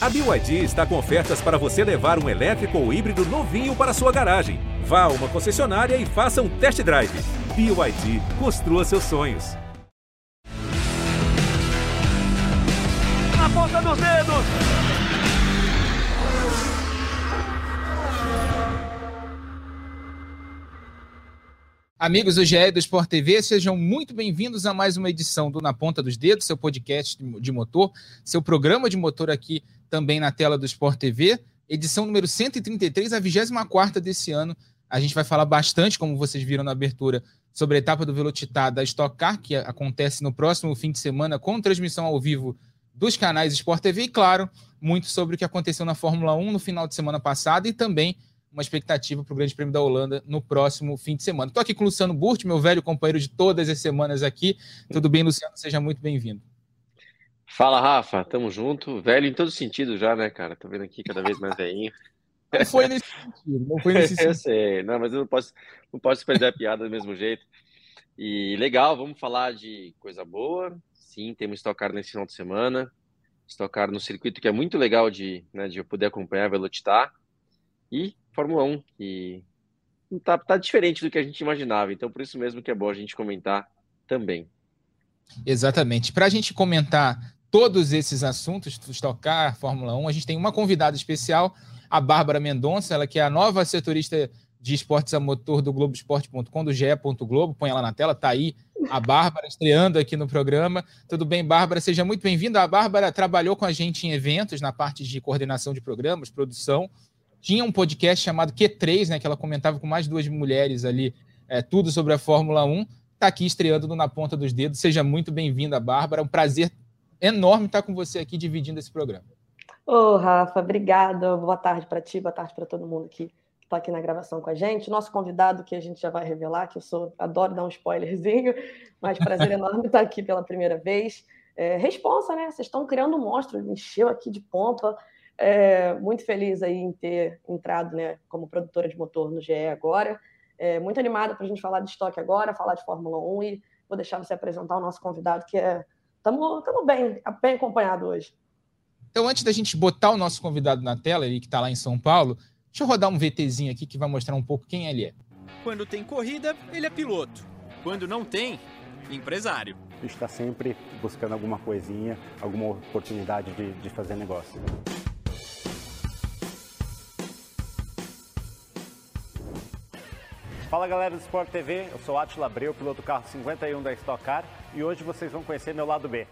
A BYD está com ofertas para você levar um elétrico ou híbrido novinho para sua garagem. Vá a uma concessionária e faça um test drive. BYD, construa seus sonhos. Na ponta dos dedos! Amigos do GE do Sport TV, sejam muito bem-vindos a mais uma edição do Na Ponta dos Dedos, seu podcast de motor, seu programa de motor aqui também na tela do Sport TV. Edição número 133, a 24 desse ano. A gente vai falar bastante, como vocês viram na abertura, sobre a etapa do Velocitar da Stock Car, que acontece no próximo fim de semana, com transmissão ao vivo dos canais Sport TV e, claro, muito sobre o que aconteceu na Fórmula 1 no final de semana passado e também uma expectativa para o Grande Prêmio da Holanda no próximo fim de semana. Estou aqui com o Luciano Burti, meu velho companheiro de todas as semanas aqui. Tudo bem, Luciano? Seja muito bem-vindo. Fala, Rafa. Tamo junto. Velho em todo sentido já, né, cara? Tô vendo aqui cada vez mais velhinho. Não foi nesse sentido. Não foi nesse sentido. eu sei. Não, mas eu não posso, não posso perder a piada do mesmo jeito. E legal, vamos falar de coisa boa. Sim, temos Stock Car nesse final de semana. Stock Car no circuito que é muito legal de, né, de eu poder acompanhar a Velocitar. E Fórmula 1, que tá, tá diferente do que a gente imaginava. Então, por isso mesmo que é bom a gente comentar também. Exatamente. Para a gente comentar todos esses assuntos, estocar Fórmula 1, a gente tem uma convidada especial, a Bárbara Mendonça, ela que é a nova setorista de esportes a motor do Globoesporte.com, do GE. Globo. Põe ela na tela, tá aí a Bárbara estreando aqui no programa. Tudo bem, Bárbara? Seja muito bem-vinda. A Bárbara trabalhou com a gente em eventos, na parte de coordenação de programas, produção tinha um podcast chamado Q3, né, que ela comentava com mais duas mulheres ali, é, tudo sobre a Fórmula 1. Está aqui estreando no Na Ponta dos Dedos. Seja muito bem-vinda, Bárbara. É um prazer enorme estar com você aqui dividindo esse programa. Ô, oh, Rafa, obrigada. Boa tarde para ti, boa tarde para todo mundo aqui que está aqui na gravação com a gente. Nosso convidado, que a gente já vai revelar, que eu sou, adoro dar um spoilerzinho, mas prazer enorme estar aqui pela primeira vez. É, responsa, né? Vocês estão criando um monstro, me encheu aqui de ponta. É, muito feliz aí em ter entrado né, como produtora de motor no GE agora. É, muito animada para a gente falar de estoque agora, falar de Fórmula 1 e vou deixar você apresentar o nosso convidado, que é. Estamos bem, bem acompanhado hoje. Então, antes da gente botar o nosso convidado na tela, ele que está lá em São Paulo, deixa eu rodar um VTzinho aqui que vai mostrar um pouco quem ele é. Quando tem corrida, ele é piloto. Quando não tem, empresário. A gente está sempre buscando alguma coisinha, alguma oportunidade de, de fazer negócio. Fala galera do Sport TV, eu sou Atila Abreu, piloto carro 51 da Stock Car e hoje vocês vão conhecer meu lado B.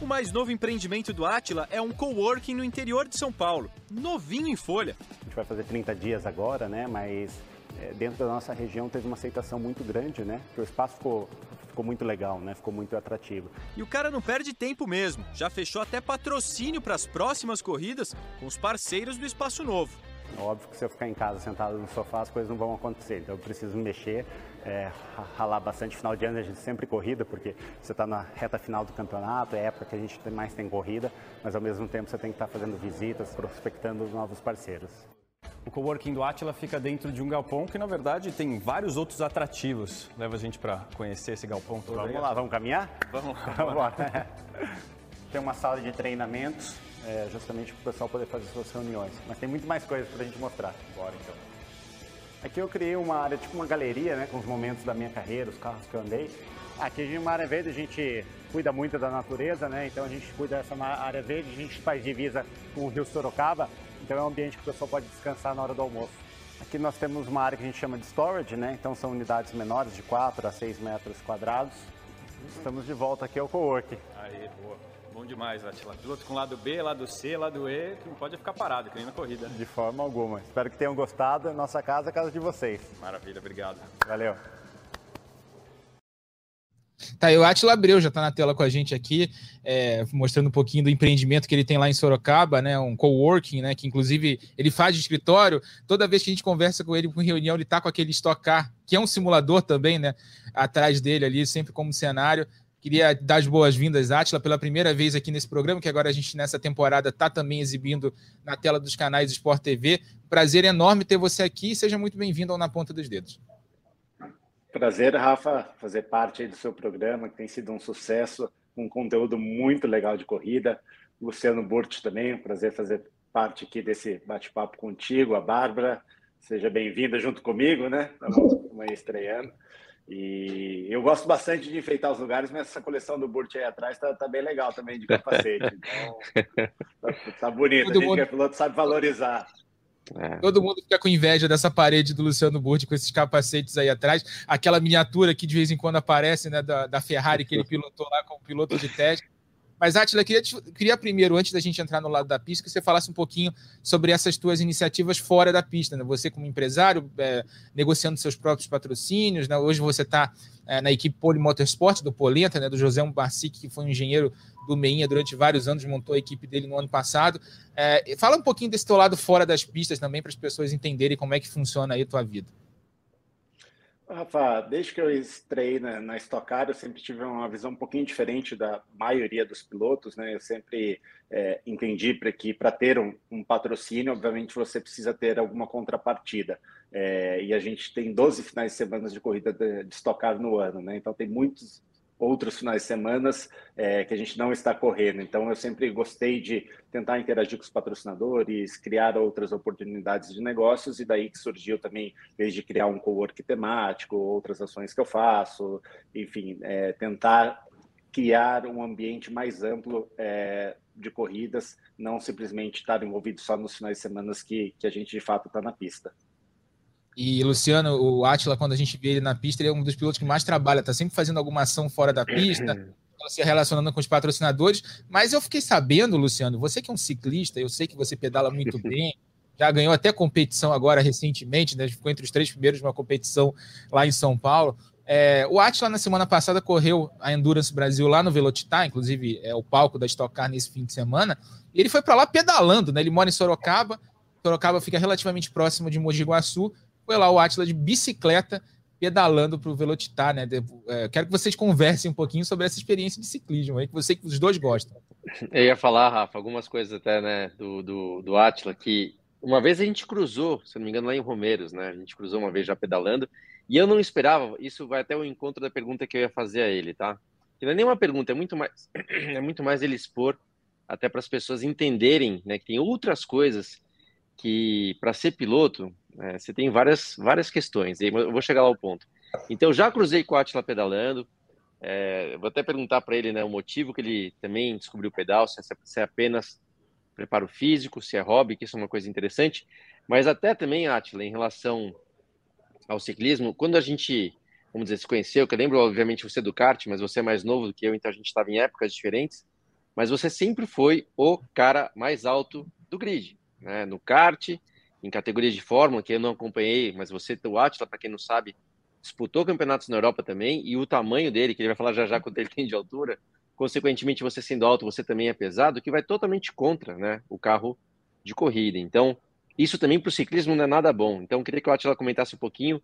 O mais novo empreendimento do Atila é um coworking no interior de São Paulo, novinho em folha. A gente vai fazer 30 dias agora, né? Mas é, dentro da nossa região teve uma aceitação muito grande, né? Porque o espaço ficou, ficou muito legal, né? Ficou muito atrativo. E o cara não perde tempo mesmo. Já fechou até patrocínio para as próximas corridas com os parceiros do Espaço Novo. É óbvio que se eu ficar em casa sentado no sofá, as coisas não vão acontecer. Então eu preciso mexer, é, ralar bastante. Final de ano a gente sempre corrida, porque você está na reta final do campeonato, é a época que a gente mais tem corrida, mas ao mesmo tempo você tem que estar tá fazendo visitas, prospectando novos parceiros. O coworking do Atila fica dentro de um galpão que, na verdade, tem vários outros atrativos. Leva a gente para conhecer esse galpão todo. Vamos aí. lá, vamos caminhar? Vamos lá. Vamos lá. tem uma sala de treinamentos é, justamente para o pessoal poder fazer suas reuniões. Mas tem muito mais coisas para a gente mostrar. Bora então. Aqui eu criei uma área, tipo uma galeria, né, com os momentos da minha carreira, os carros que eu andei. Aqui em uma área verde a gente cuida muito da natureza, né? Então a gente cuida dessa área verde, a gente faz divisa com o Rio Sorocaba, então é um ambiente que o pessoal pode descansar na hora do almoço. Aqui nós temos uma área que a gente chama de storage, né? Então são unidades menores de 4 a 6 metros quadrados. Estamos de volta aqui ao coworking. Aí, boa. Bom demais, Atila. Piloto com lado B, lado C, lado E, que não pode ficar parado, que nem na corrida. De forma alguma. Espero que tenham gostado. Nossa casa é a casa de vocês. Maravilha, obrigado. Valeu. Tá, e o Atila Abreu já está na tela com a gente aqui, é, mostrando um pouquinho do empreendimento que ele tem lá em Sorocaba, né? Um coworking, né? Que inclusive ele faz de escritório. Toda vez que a gente conversa com ele com reunião, ele está com aquele Stock Car, que é um simulador também, né? Atrás dele ali, sempre como cenário. Queria dar as boas-vindas, Atila, pela primeira vez aqui nesse programa, que agora a gente, nessa temporada, está também exibindo na tela dos canais Sport TV. Prazer enorme ter você aqui seja muito bem-vindo ao Na Ponta dos Dedos. Prazer, Rafa, fazer parte do seu programa, que tem sido um sucesso com conteúdo muito legal de corrida. Luciano Burt também, um prazer fazer parte aqui desse bate-papo contigo, a Bárbara. Seja bem-vinda junto comigo, né? Estamos estreando. E eu gosto bastante de enfeitar os lugares, mas essa coleção do Burt aí atrás tá, tá bem legal também, de capacete. Então, tá, tá bonito. Todo a gente mundo... que é piloto sabe valorizar. É. Todo mundo fica com inveja dessa parede do Luciano Burti com esses capacetes aí atrás. Aquela miniatura que de vez em quando aparece, né, da, da Ferrari que ele pilotou lá como piloto de teste. Mas, Atila, queria, queria primeiro, antes da gente entrar no lado da pista, que você falasse um pouquinho sobre essas tuas iniciativas fora da pista. Né? Você, como empresário, é, negociando seus próprios patrocínios. Né? Hoje você está é, na equipe Poli Motorsport, do Polenta, né? do José Barcic, que foi um engenheiro do Meinha durante vários anos, montou a equipe dele no ano passado. É, fala um pouquinho desse teu lado fora das pistas também, para as pessoas entenderem como é que funciona aí a tua vida. Rafa, desde que eu estrei na, na Stock Car, eu sempre tive uma visão um pouquinho diferente da maioria dos pilotos, né? Eu sempre é, entendi para que para ter um, um, patrocínio, obviamente você precisa ter alguma contrapartida. É, e a gente tem 12 finais de semana de corrida de, de Stock Car no ano, né? Então tem muitos outros finais de semana é, que a gente não está correndo. Então, eu sempre gostei de tentar interagir com os patrocinadores, criar outras oportunidades de negócios, e daí que surgiu também, desde criar um co-work temático, outras ações que eu faço, enfim, é, tentar criar um ambiente mais amplo é, de corridas, não simplesmente estar envolvido só nos finais de semana que, que a gente de fato está na pista. E Luciano, o Atila, quando a gente vê ele na pista, ele é um dos pilotos que mais trabalha, tá sempre fazendo alguma ação fora da pista, se relacionando com os patrocinadores. Mas eu fiquei sabendo, Luciano, você que é um ciclista, eu sei que você pedala muito bem, já ganhou até competição agora recentemente, né? Ficou entre os três primeiros de uma competição lá em São Paulo. É, o Atila, na semana passada, correu a Endurance Brasil lá no Velocitar, inclusive é o palco da Stock Car nesse fim de semana. E ele foi para lá pedalando, né? Ele mora em Sorocaba. Sorocaba fica relativamente próximo de Mogi Guaçu foi lá o Atila de bicicleta pedalando para o Velocitar, né? É, quero que vocês conversem um pouquinho sobre essa experiência de ciclismo aí, que você que os dois gostam. Eu ia falar, Rafa, algumas coisas até, né, do, do, do Atila, que uma vez a gente cruzou, se não me engano, lá em Romeiros, né? A gente cruzou uma vez já pedalando, e eu não esperava, isso vai até o encontro da pergunta que eu ia fazer a ele, tá? Que não é nenhuma pergunta, é muito mais, é muito mais ele expor até para as pessoas entenderem, né, que tem outras coisas que para ser piloto é, você tem várias, várias questões, e eu vou chegar lá ao ponto. Então, já cruzei com o Atila pedalando, é, vou até perguntar para ele né, o motivo que ele também descobriu o pedal, se é, se é apenas preparo físico, se é hobby, que isso é uma coisa interessante. Mas até também, Atila, em relação ao ciclismo, quando a gente, vamos dizer, se conheceu, que eu lembro, obviamente, você do kart, mas você é mais novo do que eu, então a gente estava em épocas diferentes, mas você sempre foi o cara mais alto do grid, né? No kart, em categorias de fórmula, que eu não acompanhei, mas você, o Atila, para quem não sabe, disputou campeonatos na Europa também, e o tamanho dele, que ele vai falar já já quanto ele tem de altura, consequentemente, você sendo alto, você também é pesado, que vai totalmente contra né, o carro de corrida. Então, isso também para o ciclismo não é nada bom. Então, queria que o Atila comentasse um pouquinho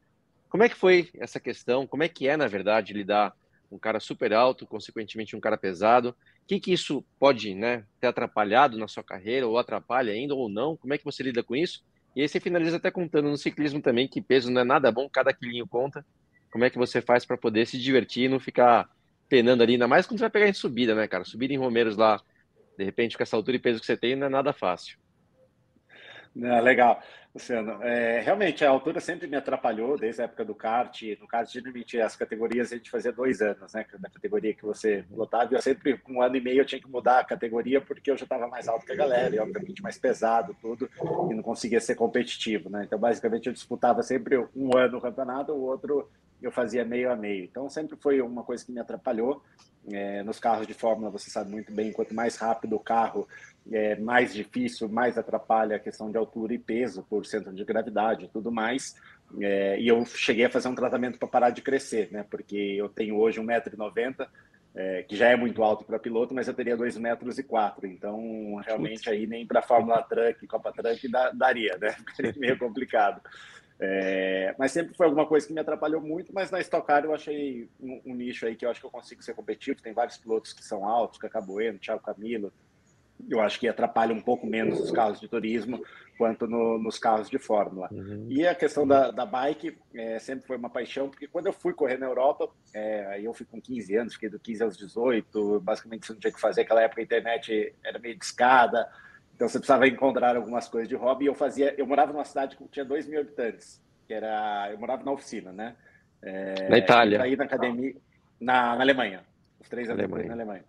como é que foi essa questão, como é que é, na verdade, lidar um cara super alto, consequentemente um cara pesado. O que, que isso pode né, ter atrapalhado na sua carreira, ou atrapalha ainda, ou não? Como é que você lida com isso? E aí você finaliza até contando no ciclismo também que peso não é nada bom, cada quilinho conta. Como é que você faz para poder se divertir e não ficar penando ali, ainda mais quando você vai pegar em subida, né, cara? Subir em Romeiros lá, de repente, com essa altura e peso que você tem, não é nada fácil. Não, legal. Luciano, é, realmente a altura sempre me atrapalhou desde a época do kart. No kart, geralmente as categorias a gente fazia dois anos, né? Da categoria que você lotava, eu sempre, com um ano e meio, eu tinha que mudar a categoria porque eu já estava mais alto que a galera, e obviamente mais pesado, tudo, e não conseguia ser competitivo, né? Então, basicamente, eu disputava sempre um ano o campeonato, o outro eu fazia meio a meio. Então, sempre foi uma coisa que me atrapalhou. É, nos carros de Fórmula, você sabe muito bem, quanto mais rápido o carro, é mais difícil, mais atrapalha a questão de altura e peso por centro de gravidade e tudo mais. É, e eu cheguei a fazer um tratamento para parar de crescer, né? Porque eu tenho hoje 1,90m, é, que já é muito alto para piloto, mas eu teria 2,04 metros e quatro, então realmente aí nem para Fórmula Truck, Copa Truck daria, né? Ficaria meio complicado. É, mas sempre foi alguma coisa que me atrapalhou muito, mas na Stock Car eu achei um, um, nicho aí que eu acho que eu consigo ser competitivo, tem vários pilotos que são altos, Cacá Bueno, Thiago Camilo, eu acho que atrapalha um pouco menos os carros de turismo quanto no, nos carros de Fórmula. Uhum. E a questão da, da bike é, sempre foi uma paixão, porque quando eu fui correr na Europa, é, aí eu fui com 15 anos, fiquei do 15 aos 18, basicamente você não tinha que fazer, aquela época a internet era meio discada, então você precisava encontrar algumas coisas de hobby, e eu fazia, eu morava numa cidade que tinha 2 mil habitantes, que era, eu morava na oficina, né? É, na Itália? Aí na academia, na, na Alemanha, os três anos na Alemanha.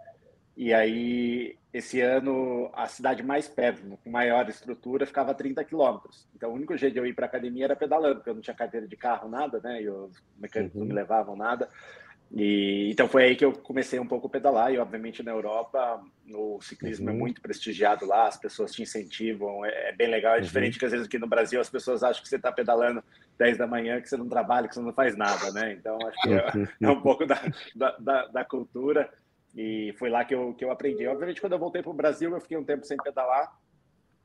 E aí, esse ano, a cidade mais perto, com maior estrutura, ficava a 30 quilômetros. Então, o único jeito de eu ir para a academia era pedalando, porque eu não tinha carteira de carro, nada, né? E os mecânicos uhum. não me levavam nada. E, então, foi aí que eu comecei um pouco a pedalar. E, obviamente, na Europa, o ciclismo é uhum. é muito prestigiado lá, as pessoas te incentivam, é, é bem legal. É uhum. diferente que, às vezes, aqui no Brasil, as pessoas acham que você está pedalando 10 da manhã, que você não trabalha, que você não faz nada, né? Então, acho que é, uhum. é um pouco da, da, da, da cultura. E foi lá que eu, que eu aprendi. Obviamente, quando eu voltei para o Brasil, eu fiquei um tempo sem pedalar.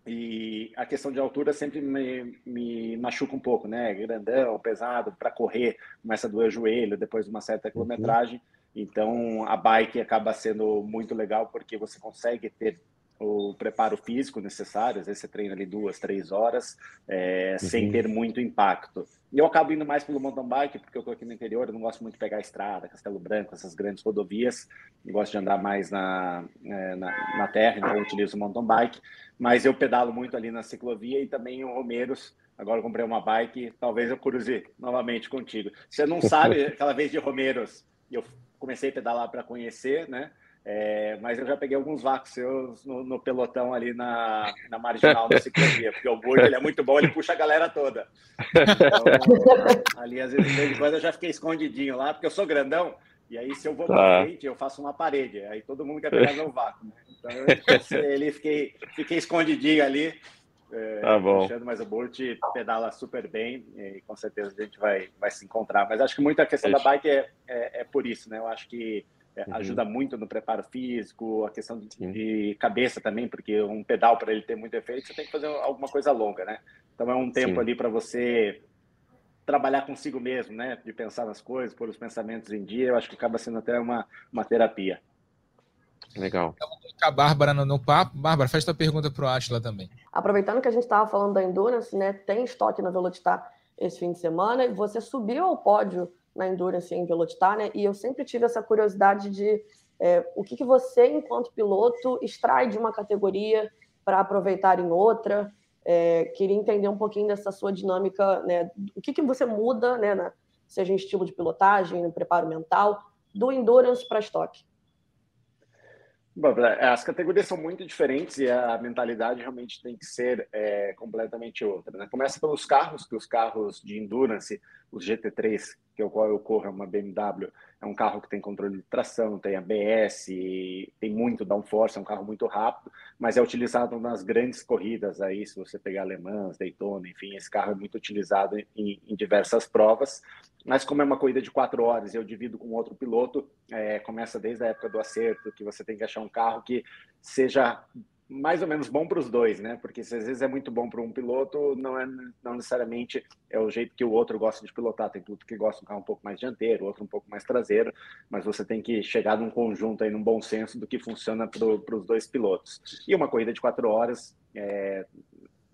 E a questão de altura sempre me, me machuca um pouco, né? Grandão, pesado, para correr, começa a doer o joelho depois de uma certa quilometragem. Uhum. Então, a bike acaba sendo muito legal porque você consegue ter o preparo físico necessário, às vezes você treina ali duas, três horas, é, uhum. sem ter muito impacto. Eu acabo indo mais pelo mountain bike, porque eu estou aqui no interior, eu não gosto muito de pegar a estrada, Castelo Branco, essas grandes rodovias, eu gosto de andar mais na, é, na, na, terra, então eu utilizo o mountain bike, mas eu pedalo muito ali na ciclovia e também em Romeiros, agora comprei uma bike, talvez eu cruze novamente contigo. Você não sabe, aquela vez de Romeiros, eu comecei a pedalar para conhecer, né? É, mas eu já peguei alguns vácuos seus no, no, pelotão ali na, na marginal da ciclovia, porque o Burto ele é muito bom, ele puxa a galera toda. Então, ali, às vezes, de eu já fiquei escondidinho lá, porque eu sou grandão, e aí se eu vou tá. para frente, eu faço uma parede, aí todo mundo quer pegar meu vácuo. Né? Então, eu, ele fiquei, fiquei escondidinho ali, é, tá bom. mas o Burt pedala super bem e com certeza a gente vai, vai se encontrar. Mas acho que muita questão da bike é, é, é por isso, né? Eu acho que é, uhum. ajuda muito no preparo físico, a questão de, de cabeça também, porque um pedal para ele ter muito efeito, você tem que fazer alguma coisa longa, né? Então é um tempo Sim. ali para você trabalhar consigo mesmo, né? De pensar nas coisas, pôr os pensamentos em dia, eu acho que acaba sendo até uma, uma terapia. Legal. Então, vou colocar a Bárbara no, no papo. Bárbara, faz tua pergunta para o Ashla também. Aproveitando que a gente estava falando da Endurance, né? Tem estoque na Velocitar esse fim de semana e você subiu ao pódio na Endurance em Velocitar, né? E eu sempre tive essa curiosidade de é, o que, que você, enquanto piloto, extrai de uma categoria para aproveitar em outra. É, queria entender um pouquinho dessa sua dinâmica, né? O que, que você muda, né? Na, seja em estilo de pilotagem, no preparo mental, do endurance para estoque. As categorias são muito diferentes e a mentalidade realmente tem que ser é, completamente outra. Né? Começa pelos carros, que os carros de endurance, os GT3, que é o qual eu corro, é uma BMW, é um carro que tem controle de tração, tem ABS, tem muito downforce, é um carro muito rápido, mas é utilizado nas grandes corridas aí, se você pegar alemãs, Daytona, enfim, esse carro é muito utilizado em, em diversas provas, mas como é uma corrida de quatro horas eu divido com outro piloto, é, começa desde a época do acerto, que você tem que achar um carro que seja mais ou menos bom para os dois, né? Porque se às vezes é muito bom para um piloto, não é não necessariamente é o jeito que o outro gosta de pilotar. Tem piloto que gosta de um carro um pouco mais dianteiro, outro um pouco mais traseiro, mas você tem que chegar num conjunto aí, num bom senso do que funciona para os dois pilotos. E uma corrida de quatro horas, é,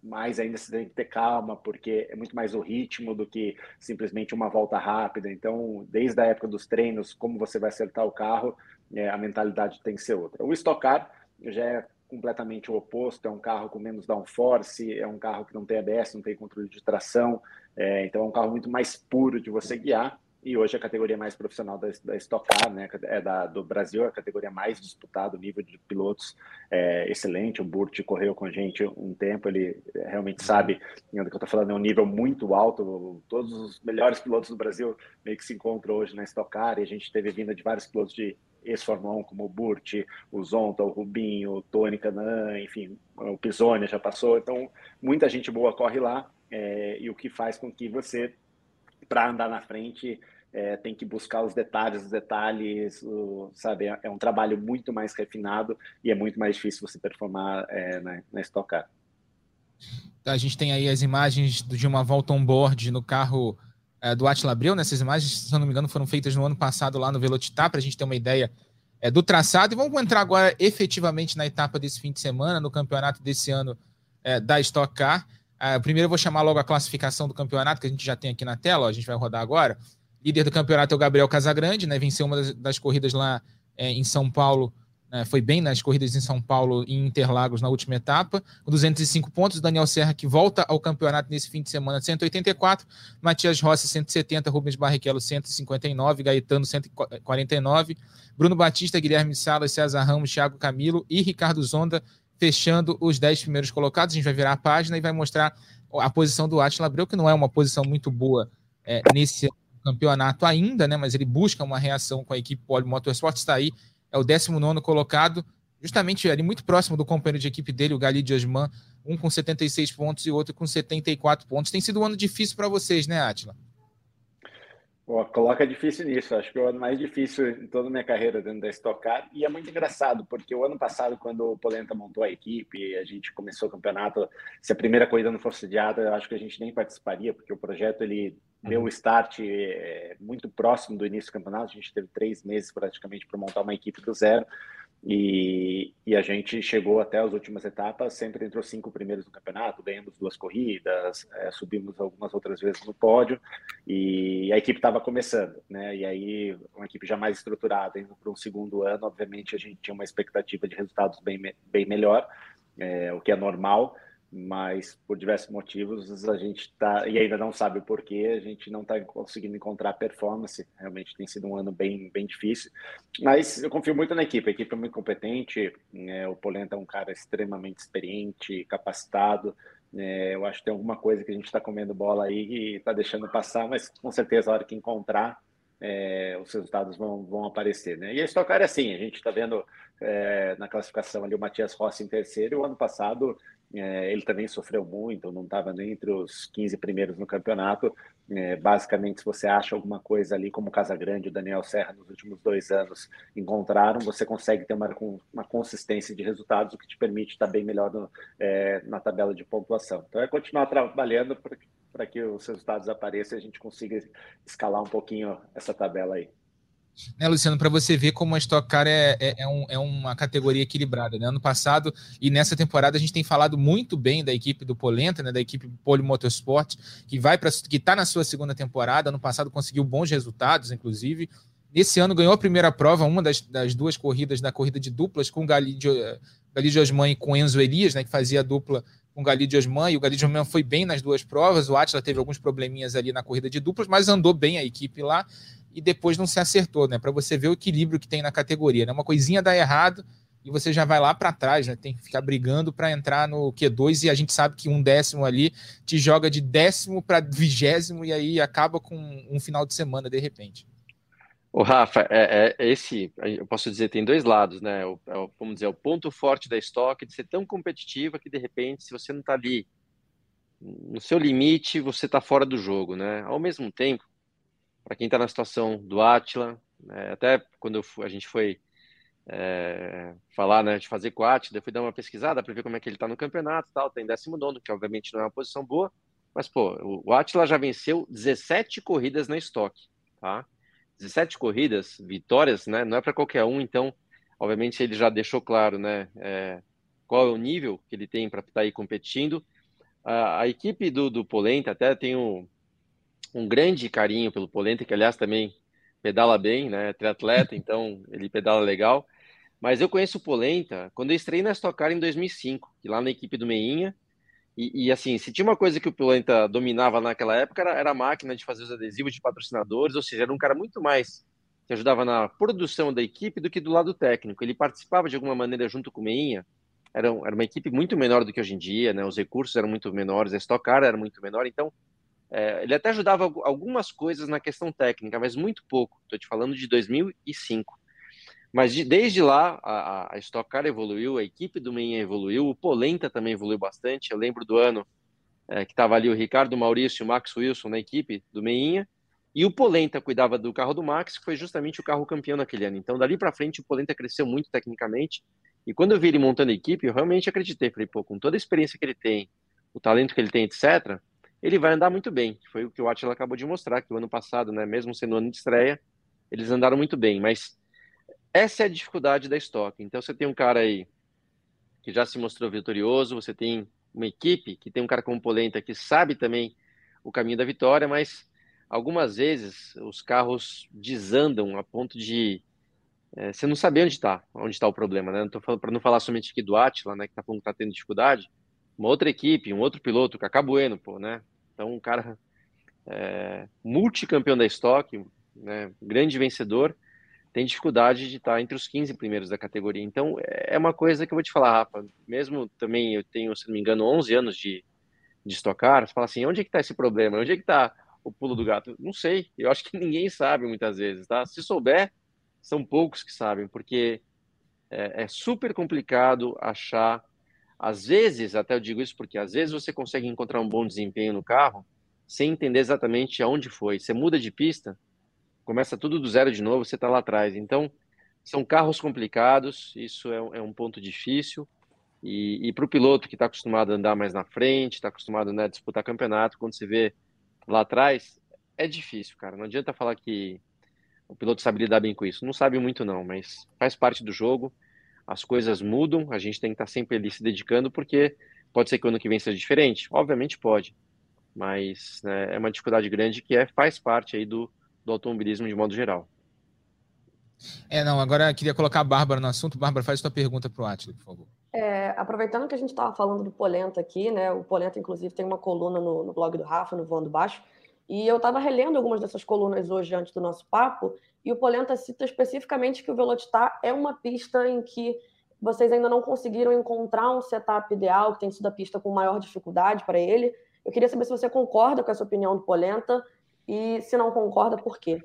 mais ainda você tem que ter calma, porque é muito mais o ritmo do que simplesmente uma volta rápida. Então, desde a época dos treinos, como você vai acertar o carro, é, a mentalidade tem que ser outra. O Stock Car já é completamente o oposto, é um carro com menos downforce, é um carro que não tem ABS, não tem controle de tração, é, então é um carro muito mais puro de você guiar, e hoje a categoria mais profissional da, da Stock Car, né, é da, do Brasil, é a categoria mais disputada, o nível de pilotos é excelente, o Burt correu com a gente um tempo, ele realmente sabe do que eu estou falando, é um nível muito alto, todos os melhores pilotos do Brasil meio que se encontram hoje na Stock Car, e a gente teve vinda de vários pilotos de ex-Fórmula 1, como o Burt, o Zonta, o Rubinho, o Tony Canan, enfim, o Pisoni já passou. Então, muita gente boa corre lá é, e o que faz com que você, para andar na frente, é, tem que buscar os detalhes, os detalhes, o, sabe? É, um trabalho muito mais refinado e é muito mais difícil você performar é, na, na Stock Car. A gente tem aí as imagens de uma volta on-board no carro é, do Atila Abreu. Nessas imagens, se eu não me engano, foram feitas no ano passado lá no Velocitar, para a gente ter uma ideia é, do traçado. E vamos entrar agora efetivamente na etapa desse fim de semana, no campeonato desse ano é, da Stock Car. Uh, primeiro eu vou chamar logo a classificação do campeonato, que a gente já tem aqui na tela, ó, a gente vai rodar agora. Líder do campeonato é o Gabriel Casagrande, né? Venceu uma das, das corridas lá é, em São Paulo. Né? Foi bem nas corridas em São Paulo e Interlagos na última etapa, com 205 pontos. Daniel Serra, que volta ao campeonato nesse fim de semana, 184. Matias Rossi, 170. Rubens Barrichello, 159. Gaetano, 149. Bruno Batista, Guilherme Salas, César Ramos, Thiago Camilo e Ricardo Zonda fechando os 10 primeiros colocados. A gente vai virar a página e vai mostrar a posição do Atila Abreu, que não é uma posição muito boa é, nesse campeonato ainda, né? Mas ele busca uma reação com a equipe Poli Motorsport, está aí, é o 19 colocado, justamente ali muito próximo do companheiro de equipe dele, o Gali de Osman, um com 76 pontos e outro com 74 pontos. Tem sido um ano difícil para vocês, né, Atila? Pô, coloca difícil nisso. Acho que é o ano mais difícil em toda a minha carreira dentro da Stock Car. E é muito engraçado, porque o ano passado, quando o Polenta montou a equipe, a gente começou o campeonato, se a primeira corrida não fosse adiada, acho que a gente nem participaria, porque o projeto ele deu o start é, muito próximo do início do campeonato. A gente teve três meses praticamente para montar uma equipe do zero. E, e, a gente chegou até as últimas etapas, sempre entre os cinco primeiros no campeonato, ganhamos duas corridas, é, subimos algumas outras vezes no pódio, e a equipe estava começando, né? E aí, uma equipe já mais estruturada, indo para um segundo ano, obviamente a gente tinha uma expectativa de resultados bem, bem melhor, é, o que é normal, mas por diversos motivos a gente está e ainda não sabe o porquê, a gente não está conseguindo encontrar performance. Realmente tem sido um ano bem, bem difícil, mas eu confio muito na equipe. A equipe é muito competente. É, o Polenta é um cara extremamente experiente, capacitado. É, eu acho que tem alguma coisa que a gente está comendo bola aí e está deixando passar, mas com certeza a hora que encontrar é, os resultados vão, vão aparecer. Né? E a Stock Car é assim, a gente está vendo é, na classificação ali o Matias Rossi em terceiro, e o ano passado é, ele também sofreu muito, não estava nem entre os 15 primeiros no campeonato. É, basicamente, se você acha alguma coisa ali, como o Casagrande e o Daniel Serra nos últimos dois anos encontraram, você consegue ter uma, uma consistência de resultados, o que te permite estar bem melhor no, é, na tabela de pontuação. Então, é continuar trabalhando para que os resultados apareçam e a gente consiga escalar um pouquinho essa tabela aí né, Luciano, para você ver como a Stock Car é, é, é, um, é, uma categoria equilibrada. Né? Ano passado e nessa temporada a gente tem falado muito bem da equipe do Polenta, né, da equipe Poli Motorsport, que vai para que está na sua segunda temporada. Ano passado conseguiu bons resultados, inclusive. Esse ano ganhou a primeira prova, uma das, das duas corridas da corrida de duplas com o Galidio, Galidio Osman e com Enzo Elias, né, que fazia a dupla com o Galidio Osman, e o Galidio Osman foi bem nas duas provas. O Atila teve alguns probleminhas ali na corrida de duplas, mas andou bem a equipe lá e depois não se acertou, né? Para você ver o equilíbrio que tem na categoria, né? Uma coisinha dá errado e você já vai lá para trás, né? Tem que ficar brigando para entrar no Q2 e a gente sabe que um décimo ali te joga de décimo para vigésimo e aí acaba com um final de semana de repente. O Rafa, é, é, esse, eu posso dizer, tem dois lados, né? O, é, vamos dizer, o ponto forte da estoque de ser tão competitiva que de repente, se você não está ali no seu limite, você está fora do jogo, né? Ao mesmo tempo, para quem está na situação do Atila, né, até quando a gente foi é, falar, né, de fazer com o Atila, eu fui dar uma pesquisada para ver como é que ele está no campeonato, tal, tem décimo nono, que obviamente não é uma posição boa, mas pô, o Atila já venceu 17 corridas na estoque, tá? 17 corridas, vitórias, né? Não é para qualquer um, então, obviamente ele já deixou claro, né? É, qual é o nível que ele tem para estar tá aí competindo. A, a equipe do, do Polenta até tem um, grande carinho pelo Polenta, que aliás também pedala bem, né? Triatleta, então ele pedala legal. Mas eu conheço o Polenta quando eu estreiei na Stock Car em 2005, que lá na equipe do Meinha. E, e, assim, se tinha uma coisa que o Polenta dominava naquela época, era, era, a máquina de fazer os adesivos de patrocinadores, ou seja, era um cara muito mais que ajudava na produção da equipe do que do lado técnico. Ele participava de alguma maneira junto com o Meinha. Era, era uma equipe muito menor do que hoje em dia, né? Os recursos eram muito menores, a Stock Car era muito menor, então é, ele até ajudava algumas coisas na questão técnica, mas muito pouco. Estou te falando de 2005. Mas de, desde lá, a, a Stock Car evoluiu, a equipe do Meinha evoluiu, o Polenta também evoluiu bastante. Eu lembro do ano é, que estava ali o Ricardo Maurício e o Max Wilson na equipe do Meinha, e o Polenta cuidava do carro do Max, que foi justamente o carro campeão naquele ano. Então, dali para frente, o Polenta cresceu muito tecnicamente. E quando eu vi ele montando a equipe, eu realmente acreditei. Falei, pô, com toda a experiência que ele tem, o talento que ele tem, etc., ele vai andar muito bem. Foi o que o Atila acabou de mostrar, que o ano passado, né, mesmo sendo ano de estreia, eles andaram muito bem. Mas essa é a dificuldade da estoque. Então você tem um cara aí que já se mostrou vitorioso, você tem uma equipe que tem um cara como Polenta que sabe também o caminho da vitória, mas algumas vezes os carros desandam a ponto de é, você não saber onde está, onde está o problema, né? Para não falar somente aqui do Atila, né, que está falando que está tendo dificuldade, uma outra equipe, um outro piloto, Cacá Bueno, pô, né? Então um cara é, multicampeão da estoque, né, grande vencedor, tem dificuldade de estar entre os 15 primeiros da categoria. Então, é uma coisa que eu vou te falar, Rafa. Mesmo também eu tenho, se não me engano, 11 anos de, de estocar. Você fala assim, onde é que está esse problema? Onde é que está o pulo do gato? Não sei. Eu acho que ninguém sabe muitas vezes, tá? Se souber, são poucos que sabem, porque é, é super complicado achar. Às vezes, até eu digo isso porque às vezes você consegue encontrar um bom desempenho no carro sem entender exatamente aonde foi. Você muda de pista, começa tudo do zero de novo, você está lá atrás. Então, são carros complicados, isso é, é um ponto difícil. E, e para o piloto que está acostumado a andar mais na frente, está acostumado né, a disputar campeonato, quando você vê lá atrás, é difícil, cara. Não adianta falar que o piloto sabe lidar bem com isso. Não sabe muito, não, mas faz parte do jogo. As coisas mudam, a gente tem que estar sempre ali se dedicando, porque pode ser que o ano que vem seja diferente. Obviamente pode, mas né, é uma dificuldade grande que é, faz parte aí do, do automobilismo de modo geral. É, não, agora eu queria colocar a Bárbara no assunto. Bárbara, faz sua pergunta para o Atila, por favor. É, aproveitando que a gente estava falando do Polenta aqui, né? O Polenta, inclusive, tem uma coluna no, no blog do Rafa, no Voando Baixo, e eu estava relendo algumas dessas colunas hoje antes do nosso papo, e o Polenta cita especificamente que o Velocitar é uma pista em que vocês ainda não conseguiram encontrar um setup ideal, que tem sido a pista com maior dificuldade para ele. Eu queria saber se você concorda com essa opinião do Polenta e se não concorda, por quê?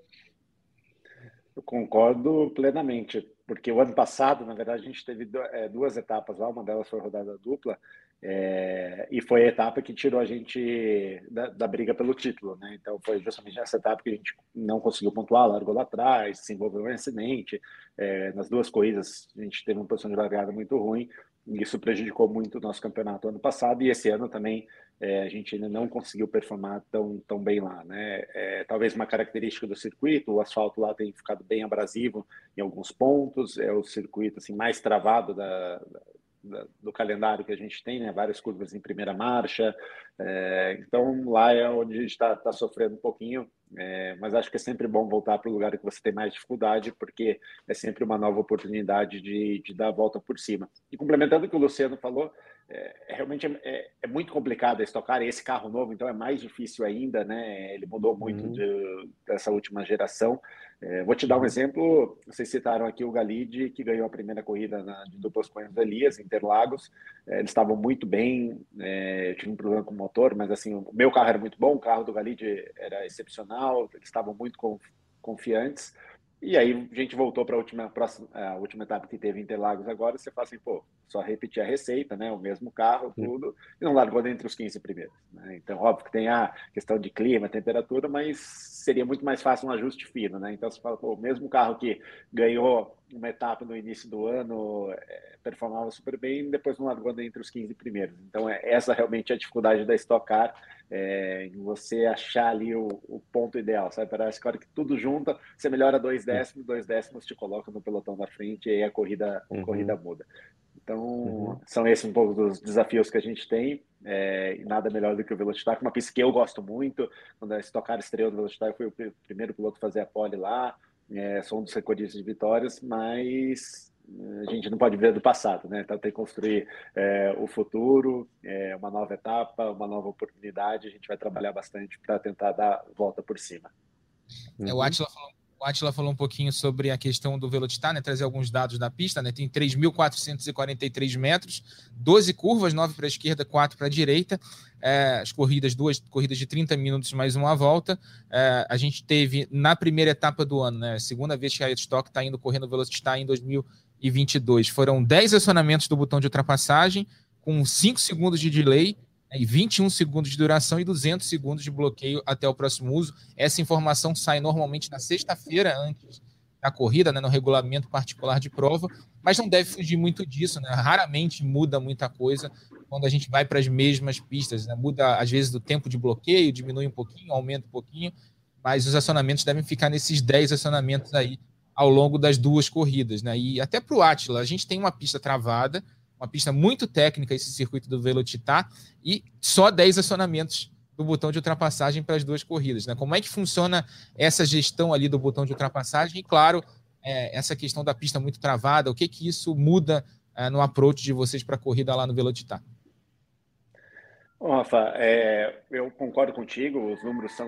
Eu concordo plenamente, porque o ano passado, na verdade, a gente teve é, duas etapas lá, uma delas foi rodada dupla, é, e foi a etapa que tirou a gente da, da, briga pelo título, né? Então foi justamente nessa etapa que a gente não conseguiu pontuar, largou lá atrás, se envolveu em um acidente. É, nas duas corridas a gente teve uma posição de largada muito ruim, e isso prejudicou muito o nosso campeonato ano passado, e esse ano também é, a gente ainda não conseguiu performar tão, tão bem lá. Né? É, talvez uma característica do circuito, o asfalto lá tem ficado bem abrasivo em alguns pontos, é o circuito assim, mais travado da, da, do calendário que a gente tem, né? várias curvas em primeira marcha, é, então lá é onde a gente está tá sofrendo um pouquinho, é, mas acho que é sempre bom voltar para o lugar que você tem mais dificuldade, porque é sempre uma nova oportunidade de, de dar a volta por cima. E complementando o que o Luciano falou, é, é, realmente é, é, é, muito complicado estocar esse carro novo, então é mais difícil ainda, né? Ele mudou muito uhum. de, dessa última geração. É, vou te dar um uhum. exemplo. Vocês citaram aqui o Galide, que ganhou a primeira corrida na, de duplas com Elias, Interlagos. É, eles estavam muito bem. Eu tive um problema com o motor, mas assim, o meu carro era muito bom, o carro do Galide era excepcional. Eles estavam muito confiantes. E aí a gente voltou para a última, próxima, a última etapa que teve em Interlagos agora, você fala assim, pô, só repetir a receita, né? O mesmo carro, tudo, e não largou dentre os 15 primeiros. Né? Então, óbvio que tem a questão de clima, temperatura, mas seria muito mais fácil um ajuste fino, né? Então você fala, pô, o mesmo carro que ganhou uma etapa no início do ano, é, performava super bem, depois não largou entre os 15 primeiros. Então, é, essa realmente é a dificuldade da Stock Car, é, em você achar ali o, o, ponto ideal, sabe? Parece que a que tudo junta, você melhora dois décimos, dois décimos te coloca no pelotão da frente e aí a corrida, a uhum. corrida muda. Então, uhum. são esses um pouco dos desafios que a gente tem. É, e nada melhor do que o Velocitar, uma pista que eu gosto muito. Quando a Stock Car estreou no Velocitar, eu fui o primeiro piloto a fazer a pole lá. É, sou um dos recordistas de vitórias, mas a gente não pode ver do passado, né? Então tem que construir é, o futuro, é, uma nova etapa, uma nova oportunidade. A gente vai trabalhar bastante para tentar dar volta por cima. É, o Atila falou o Atila falou um pouquinho sobre a questão do Velocitar, né? Trazer alguns dados da pista, né? Tem 3.443 metros, 12 curvas, 9 para a esquerda, 4 para a direita. É, as corridas, duas corridas de 30 minutos mais uma volta. É, a gente teve na primeira etapa do ano, né? Segunda vez que a Stock está indo correndo Velocitar em 2022. Foram 10 acionamentos do botão de ultrapassagem, com 5 segundos de delay e 21 segundos de duração e 200 segundos de bloqueio até o próximo uso. Essa informação sai normalmente na sexta-feira antes da corrida, né, no regulamento particular de prova, mas não deve fugir muito disso, né? Raramente muda muita coisa quando a gente vai para as mesmas pistas, né? Muda às vezes do tempo de bloqueio, diminui um pouquinho, aumenta um pouquinho, mas os acionamentos devem ficar nesses 10 acionamentos aí ao longo das duas corridas, né? E até para o Atila, a gente tem uma pista travada, uma pista muito técnica, esse circuito do Velocitar, e só 10 acionamentos do botão de ultrapassagem para as duas corridas, né? Como é que funciona essa gestão ali do botão de ultrapassagem? E, claro, é, essa questão da pista muito travada, o que que isso muda é, no approach de vocês para a corrida lá no Velocitar? Bom, Rafa, é, eu concordo contigo, os números são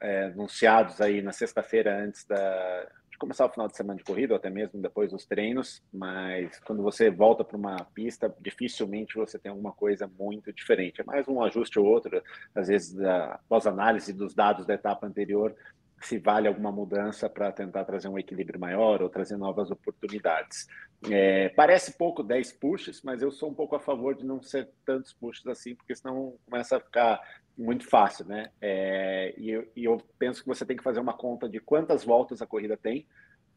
é, anunciados aí na sexta-feira antes da, começar o final de semana de corrida, ou até mesmo depois dos treinos, mas quando você volta para uma pista, dificilmente você tem alguma coisa muito diferente. É mais um ajuste ou outro, às vezes, após análise dos dados da etapa anterior, se vale alguma mudança para tentar trazer um equilíbrio maior ou trazer novas oportunidades. É, parece pouco 10 pushes, mas eu sou um pouco a favor de não ser tantos pushes assim, porque senão começa a ficar muito fácil, né? É, e, eu, e, eu, penso que você tem que fazer uma conta de quantas voltas a corrida tem,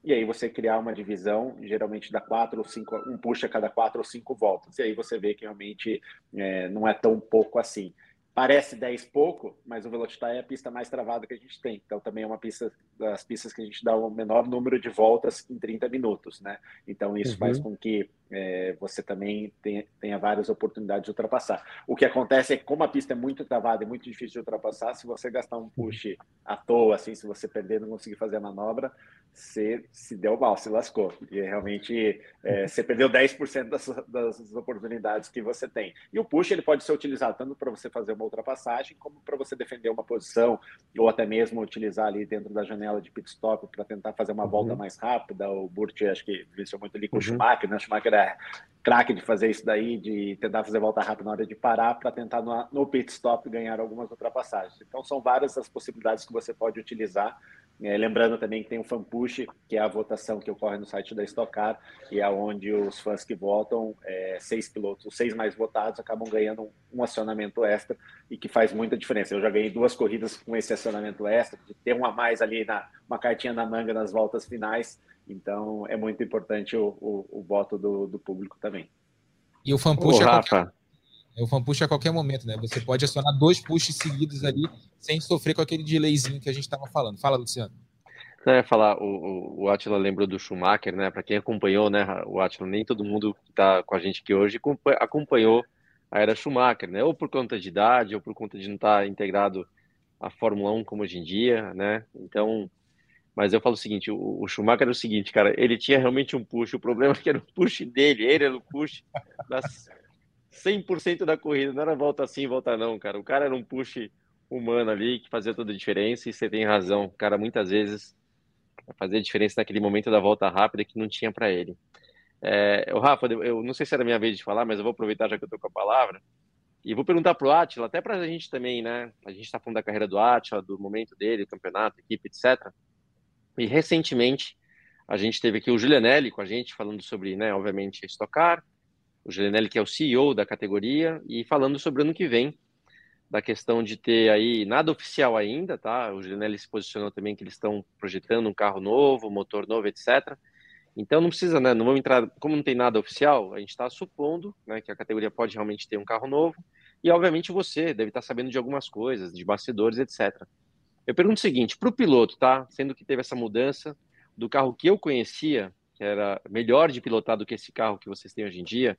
e aí você criar uma divisão, geralmente dá quatro ou cinco, um puxa cada quatro ou cinco voltas, e aí você vê que realmente é, não é tão pouco assim. Parece 10 pouco, mas o Velocitar é a pista mais travada que a gente tem. Então também é uma pista das pistas que a gente dá o menor número de voltas em 30 minutos, né? Então isso uhum. faz com que é, você também tenha, tenha, várias oportunidades de ultrapassar. O que acontece é que como a pista é muito travada e muito difícil de ultrapassar, se você gastar um push à toa, assim, se você perder não conseguir fazer a manobra, você se deu mal, se lascou. E realmente é, você perdeu 10% das, das oportunidades que você tem. E o push ele pode ser utilizado tanto para você fazer uma ultrapassagem, como para você defender uma posição, ou até mesmo utilizar ali dentro da janela de pit stop para tentar fazer uma uhum. volta mais rápida. O Burt acho que venceu muito ali com uhum. o Schumacher, né? O Schumacher é craque de fazer isso daí, de tentar fazer volta rápida na hora de parar, para tentar no, no pit stop ganhar algumas ultrapassagens. Então são várias as possibilidades que você pode utilizar é, lembrando também que tem o fan push, que é a votação que ocorre no site da Stock Car, e é onde os fãs que votam, é, seis pilotos, os seis mais votados, acabam ganhando um, um, acionamento extra e que faz muita diferença. Eu já ganhei duas corridas com esse acionamento extra, de ter um a mais ali, na, uma cartinha na manga nas voltas finais. Então é muito importante o, o, o voto do, do, público também. E o fan push Ô, é Rafa. Qualquer... O fan push a qualquer momento, né? Você pode acionar dois pushes seguidos ali, sem sofrer com aquele delayzinho que a gente estava falando. Fala, Luciano. Não, ia falar, o, o Atila lembrou do Schumacher, né? Para quem acompanhou, né, o Atila, nem todo mundo que está com a gente aqui hoje acompanhou a era Schumacher, né? Ou por conta de idade, ou por conta de não estar tá integrado à Fórmula 1 como hoje em dia, né? Então, mas eu falo o seguinte, o, o Schumacher era o seguinte, cara, ele tinha realmente um push, o problema é que era o push dele, ele era o push das 100% da corrida, não era volta sim, volta não, cara. O cara era um push humano ali que fazia toda a diferença e você tem razão. Cara muitas vezes fazia diferença naquele momento da volta rápida que não tinha para ele. É, o Rafa, eu não sei se era minha vez de falar, mas eu vou aproveitar já que eu tô com a palavra e vou perguntar pro Atila, até para a gente também, né? A gente está falando da carreira do Atila, do momento dele, campeonato, equipe, etc. E recentemente a gente teve aqui o Julianelli com a gente falando sobre, né, obviamente, estocar, o Gelinelli, que é o CEO da categoria, e falando sobre o ano que vem, da questão de ter aí nada oficial ainda, tá? O Gelinelli se posicionou também que eles estão projetando um carro novo, motor novo, etc. Então não precisa, né? Não vamos entrar, como não tem nada oficial, a gente está supondo, né, que a categoria pode realmente ter um carro novo. E obviamente você deve estar sabendo de algumas coisas, de bastidores, etc. Eu pergunto o seguinte, para o piloto, tá? Sendo que teve essa mudança do carro que eu conhecia, que era melhor de pilotar do que esse carro que vocês têm hoje em dia,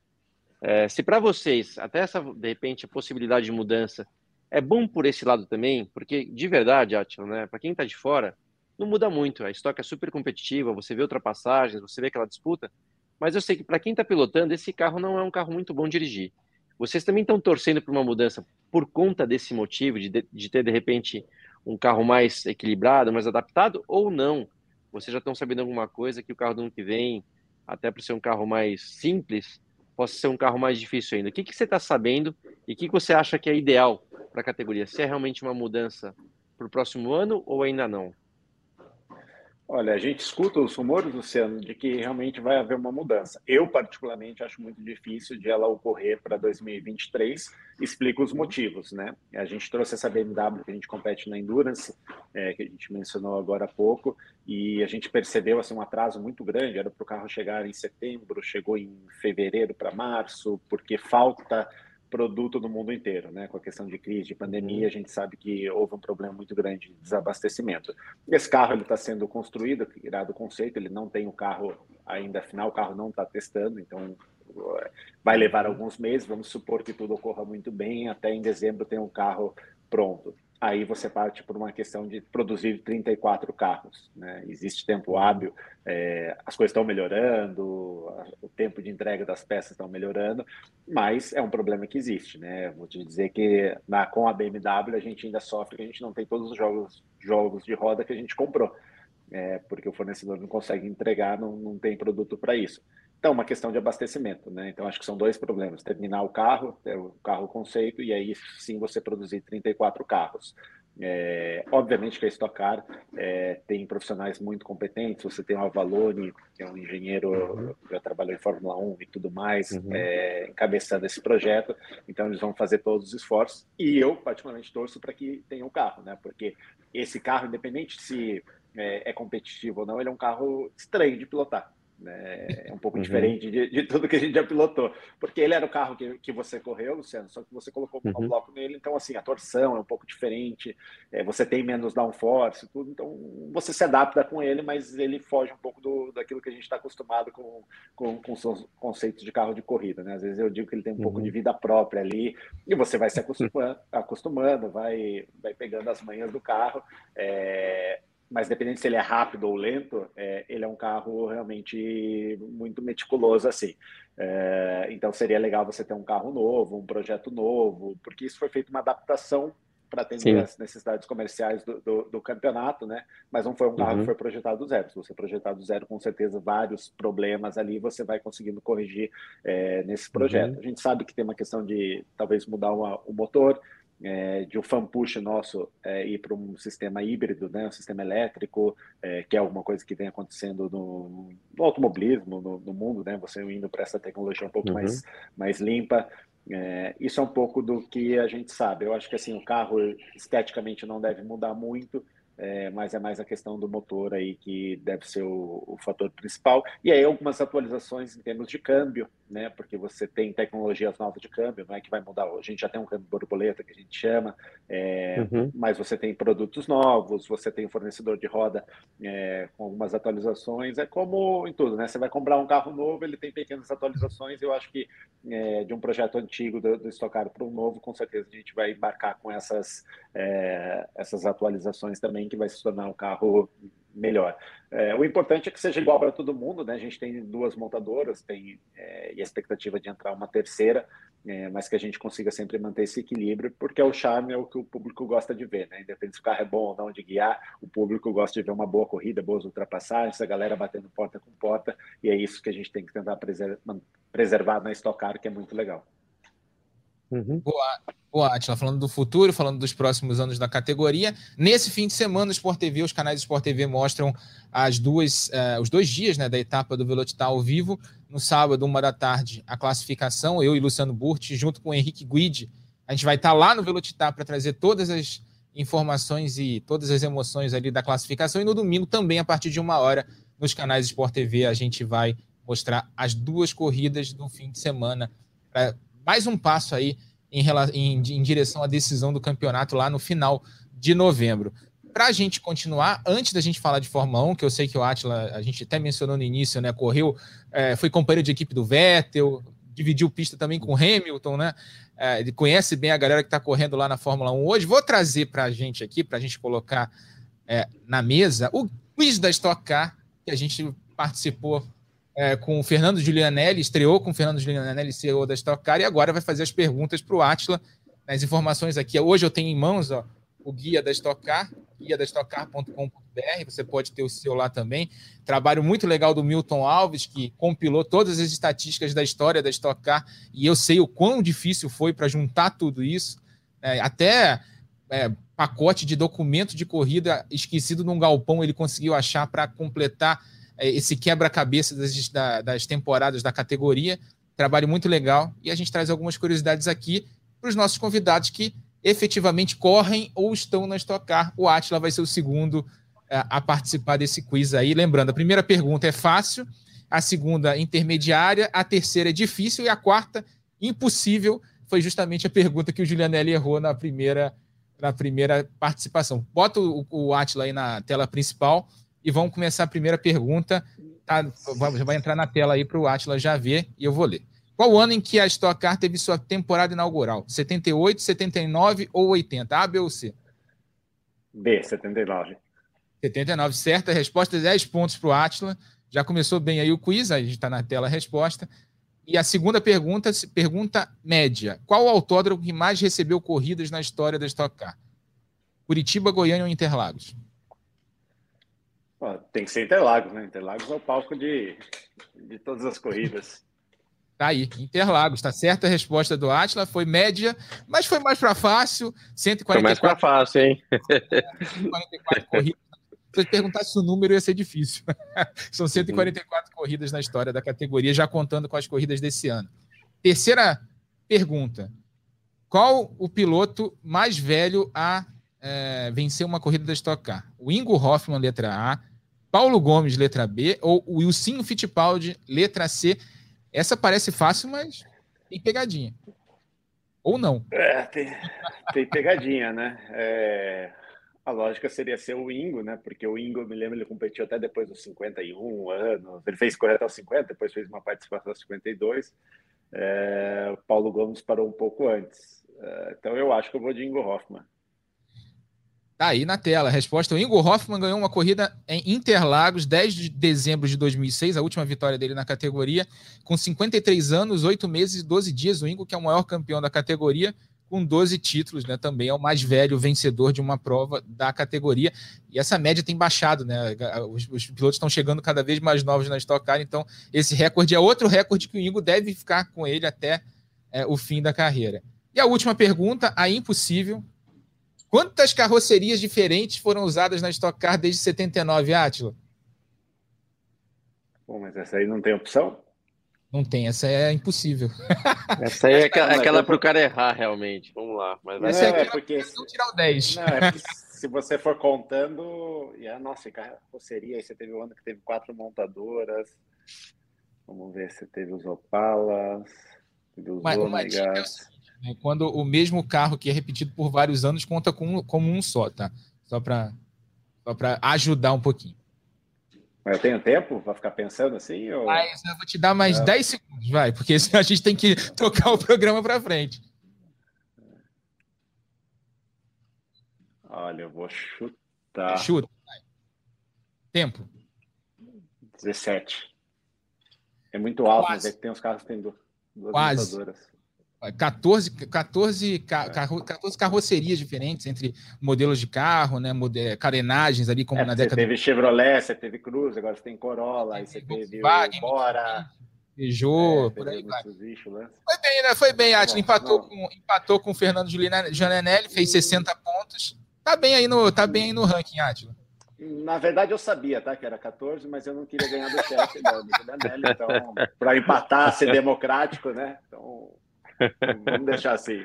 é, se para vocês, até essa, de repente, a possibilidade de mudança é bom por esse lado também, porque de verdade, Atila, né, para quem está de fora, não muda muito. A estoque é super competitiva, você vê ultrapassagens, você vê aquela disputa, mas eu sei que para quem está pilotando, esse carro não é um carro muito bom dirigir. Vocês também estão torcendo por uma mudança por conta desse motivo, de, de ter, de repente, um carro mais equilibrado, mais adaptado, ou não? Vocês já estão sabendo alguma coisa que o carro do ano que vem, até para ser um carro mais simples, possa ser um carro mais difícil ainda. O que, que você está sabendo e o que, que você acha que é ideal para a categoria? Se é realmente uma mudança para o próximo ano ou ainda não? Olha, a gente escuta os rumores, Luciano, de que realmente vai haver uma mudança. Eu, particularmente, acho muito difícil de ela ocorrer para 2023. Explico os motivos, né? A gente trouxe essa BMW que a gente compete na Endurance, é, que a gente mencionou agora há pouco, e a gente percebeu assim, um atraso muito grande. Era para o carro chegar em setembro, chegou em fevereiro para março, porque falta produto no mundo inteiro, né? Com a questão de crise, de pandemia, a gente sabe que houve um problema muito grande de desabastecimento. Esse carro ele está sendo construído, irado o conceito, ele não tem o carro ainda final, o carro não está testando, então vai levar alguns meses. Vamos supor que tudo ocorra muito bem, até em dezembro tem um carro pronto aí você parte por uma questão de produzir 34 carros. Né? Existe tempo hábil, é, as coisas estão melhorando, o tempo de entrega das peças estão melhorando, mas é um problema que existe. Né? Vou te dizer que na, com a BMW a gente ainda sofre que a gente não tem todos os jogos, jogos de roda que a gente comprou, é, porque o fornecedor não consegue entregar, não, não tem produto para isso. Então, uma questão de abastecimento, né? Então, acho que são dois problemas: terminar o carro, ter o carro conceito, e aí sim você produzir 34 carros. É, obviamente que a Stock Car é, tem profissionais muito competentes. Você tem o Avalone, que é um engenheiro, uhum. já trabalhou em Fórmula 1 e tudo mais, uhum. é, encabeçando esse projeto. Então, eles vão fazer todos os esforços. E eu, particularmente, torço para que tenha um carro, né? Porque esse carro, independente se é, é competitivo ou não, ele é um carro estranho de pilotar. Né? É um pouco uhum. diferente de, de, tudo que a gente já pilotou. Porque ele era o carro que, que você correu, Luciano, só que você colocou um uhum. bloco nele, então assim, a torção é um pouco diferente, é, você tem menos downforce, tudo, então você se adapta com ele, mas ele foge um pouco do, daquilo que a gente está acostumado com, com, com seus conceitos de carro de corrida. Né? Às vezes eu digo que ele tem um uhum. pouco de uhum. vida própria ali, e você vai se acostumando, acostumando vai, vai pegando as manhas do carro. É, mas dependendo se ele é rápido ou lento, é, ele é um carro realmente muito meticuloso assim. É, então seria legal você ter um carro novo, um projeto novo, porque isso foi feito uma adaptação para atender Sim. as necessidades comerciais do, do, do, campeonato, né? Mas não foi um carro uhum. que foi projetado do zero. Se você projetar do zero, com certeza vários problemas ali você vai conseguindo corrigir é, nesse projeto. Uhum. A gente sabe que tem uma questão de talvez mudar uma, o motor, é, de um fan push nosso é, ir para um sistema híbrido, né, um sistema elétrico, é, que é alguma coisa que vem acontecendo no, no automobilismo, no, no, mundo, né, você indo para essa tecnologia um pouco uhum. mais, mais limpa. É, isso é um pouco do que a gente sabe. Eu acho que assim o carro esteticamente não deve mudar muito, é, mas é mais a questão do motor aí que deve ser o, o, fator principal. E aí algumas atualizações em termos de câmbio, né? Porque você tem tecnologias novas de câmbio, não é que vai mudar. A gente já tem um câmbio borboleta que a gente chama, é, uhum. mas você tem produtos novos, você tem um fornecedor de roda é, com algumas atualizações. É como em tudo, né? Você vai comprar um carro novo, ele tem pequenas atualizações. Eu acho que é, de um projeto antigo do, do Stock para um novo, com certeza a gente vai embarcar com essas, é, essas atualizações também que vai se tornar um carro melhor. É, o importante é que seja igual para todo mundo, né? A gente tem duas montadoras, tem é, e a expectativa de entrar uma terceira, é, mas que a gente consiga sempre manter esse equilíbrio, porque é o charme é o que o público gosta de ver, né? Independente se o carro é bom ou não de guiar, o público gosta de ver uma boa corrida, boas ultrapassagens, a galera batendo porta com porta, e é isso que a gente tem que tentar preservar na Stock Car, que é muito legal. Uhum. Boa, boa, Atila. Falando do futuro, falando dos próximos anos da categoria. Nesse fim de semana, o Sport TV, os canais do Sport TV mostram as duas, uh, os dois dias né, da etapa do Velocitar ao vivo. No sábado, uma da tarde, a classificação. Eu e Luciano Burti, junto com o Henrique Guide, a gente vai estar lá no Velocitar para trazer todas as informações e todas as emoções ali da classificação. E no domingo, também, a partir de uma hora, nos canais do Sport TV, a gente vai mostrar as duas corridas do fim de semana mais um passo aí em, em, em direção à decisão do campeonato lá no final de novembro. Para a gente continuar, antes da gente falar de Fórmula 1, que eu sei que o Atila, a gente até mencionou no início, né? Correu, é, foi companheiro de equipe do Vettel, dividiu pista também com o Hamilton, né? É, ele conhece bem a galera que está correndo lá na Fórmula 1 hoje. Vou trazer para a gente aqui, para a gente colocar é, na mesa, o quiz da Stock Car, que a gente participou é, com o Fernando Giulianelli, estreou com o Fernando Giulianelli, CEO da Stock Car, e agora vai fazer as perguntas para o Atila. As informações aqui, hoje eu tenho em mãos ó, o guia da Stock Car, guia da você pode ter o seu lá também. Trabalho muito legal do Milton Alves, que compilou todas as estatísticas da história da Stock Car, e eu sei o quão difícil foi para juntar tudo isso, é, até é, pacote de documento de corrida esquecido num galpão ele conseguiu achar para completar esse quebra-cabeça das, das temporadas da categoria. Trabalho muito legal. E a gente traz algumas curiosidades aqui para os nossos convidados que efetivamente correm ou estão na Stock Car. O Atila vai ser o segundo é, a participar desse quiz aí. Lembrando, a primeira pergunta é fácil, a segunda intermediária, a terceira é difícil e a quarta impossível foi justamente a pergunta que o Julianelli errou na primeira, na primeira participação. Bota o, o Atila aí na tela principal e vamos começar a primeira pergunta. Tá, vai entrar na tela aí para o Atila já ver e eu vou ler. Qual o ano em que a Stock Car teve sua temporada inaugural? 78, 79 ou 80? A, B ou C? B, 79. 79, certa. Resposta 10 pontos para o Atila. Já começou bem aí o quiz, a gente está na tela a resposta. E a segunda pergunta, pergunta média. Qual o autódromo que mais recebeu corridas na história da Stock Car? Curitiba, Goiânia ou Interlagos? Pô, tem que ser Interlagos, né? Interlagos é o palco de, de todas as corridas. Tá aí, Interlagos, tá certa a resposta do Atila, foi média, mas foi mais para fácil, 144. Foi mais para fácil, hein? 144 corridas. Se eu perguntasse o número, ia ser difícil. São 144 uhum. corridas na história da categoria, já contando com as corridas desse ano. Terceira pergunta: Qual o piloto mais velho a é, vencer uma corrida da Stock Car? O Ingo Hoffman, letra A, Paulo Gomes, letra B, ou o Wilson Fittipaldi, letra C? Essa parece fácil, mas tem pegadinha. Ou não? É, tem, tem pegadinha, né? É, a lógica seria ser o Ingo, né? Porque o Ingo, me lembro, ele competiu até depois dos 51 anos. Ele fez correr até os 50, depois fez uma participação aos 52. É, o Paulo Gomes parou um pouco antes. É, então eu acho que eu vou de Ingo Hoffman. Tá aí na tela. Resposta: o Ingo Hoffman ganhou uma corrida em Interlagos, 10 de dezembro de 2006, a última vitória dele na categoria, com 53 anos, 8 meses e 12 dias. O Ingo, que é o maior campeão da categoria, com 12 títulos, né? Também é o mais velho vencedor de uma prova da categoria. E essa média tem baixado, né? Os, os pilotos estão chegando cada vez mais novos na Stock Car, então esse recorde é outro recorde que o Ingo deve ficar com ele até é, o fim da carreira. E a última pergunta, a impossível, Quantas carrocerias diferentes foram usadas na Stock Car desde 79, Átila? Bom, mas essa aí não tem opção? Não tem, essa é impossível. Essa aí é aquela, aquela para o cara errar, realmente. Vamos lá. Mas vai essa é, é porque não tirar o 10. Não, é se você for contando, e a nossa carroceria, aí você teve um ano que teve quatro montadoras. Vamos ver se teve os Opalas, teve os mas, Ômegas. Né? Quando o mesmo carro que é repetido por vários anos conta com, como um só, tá? Só para só ajudar um pouquinho. Mas eu tenho tempo para ficar pensando assim? Ou... Mas eu vou te dar mais 10 segundos, vai, porque a gente tem que tocar o programa para frente. Olha, eu vou chutar. Chuta. Vai. Tempo. 17. É muito alto, Quase. mas é que tem uns carros que tem duas Quase. 14, 14, 14 carrocerias diferentes entre modelos de carro, né, carenagens ali, como é, na década. Você teve Chevrolet, você teve Cruze, agora você tem Corolla, aí você teve Bora. Peugeot, é, por aí vai. né? Foi bem, né? Foi bem, Atila. Empatou com, empatou com o Fernando Gianelli, fez 60 pontos. Tá bem aí no, tá bem aí no ranking, Atila. Na verdade, eu sabia, tá? Que era 14, mas eu não queria ganhar do chefe da Gianelli. Então, para empatar, ser democrático, né? Então, Vamos deixar assim.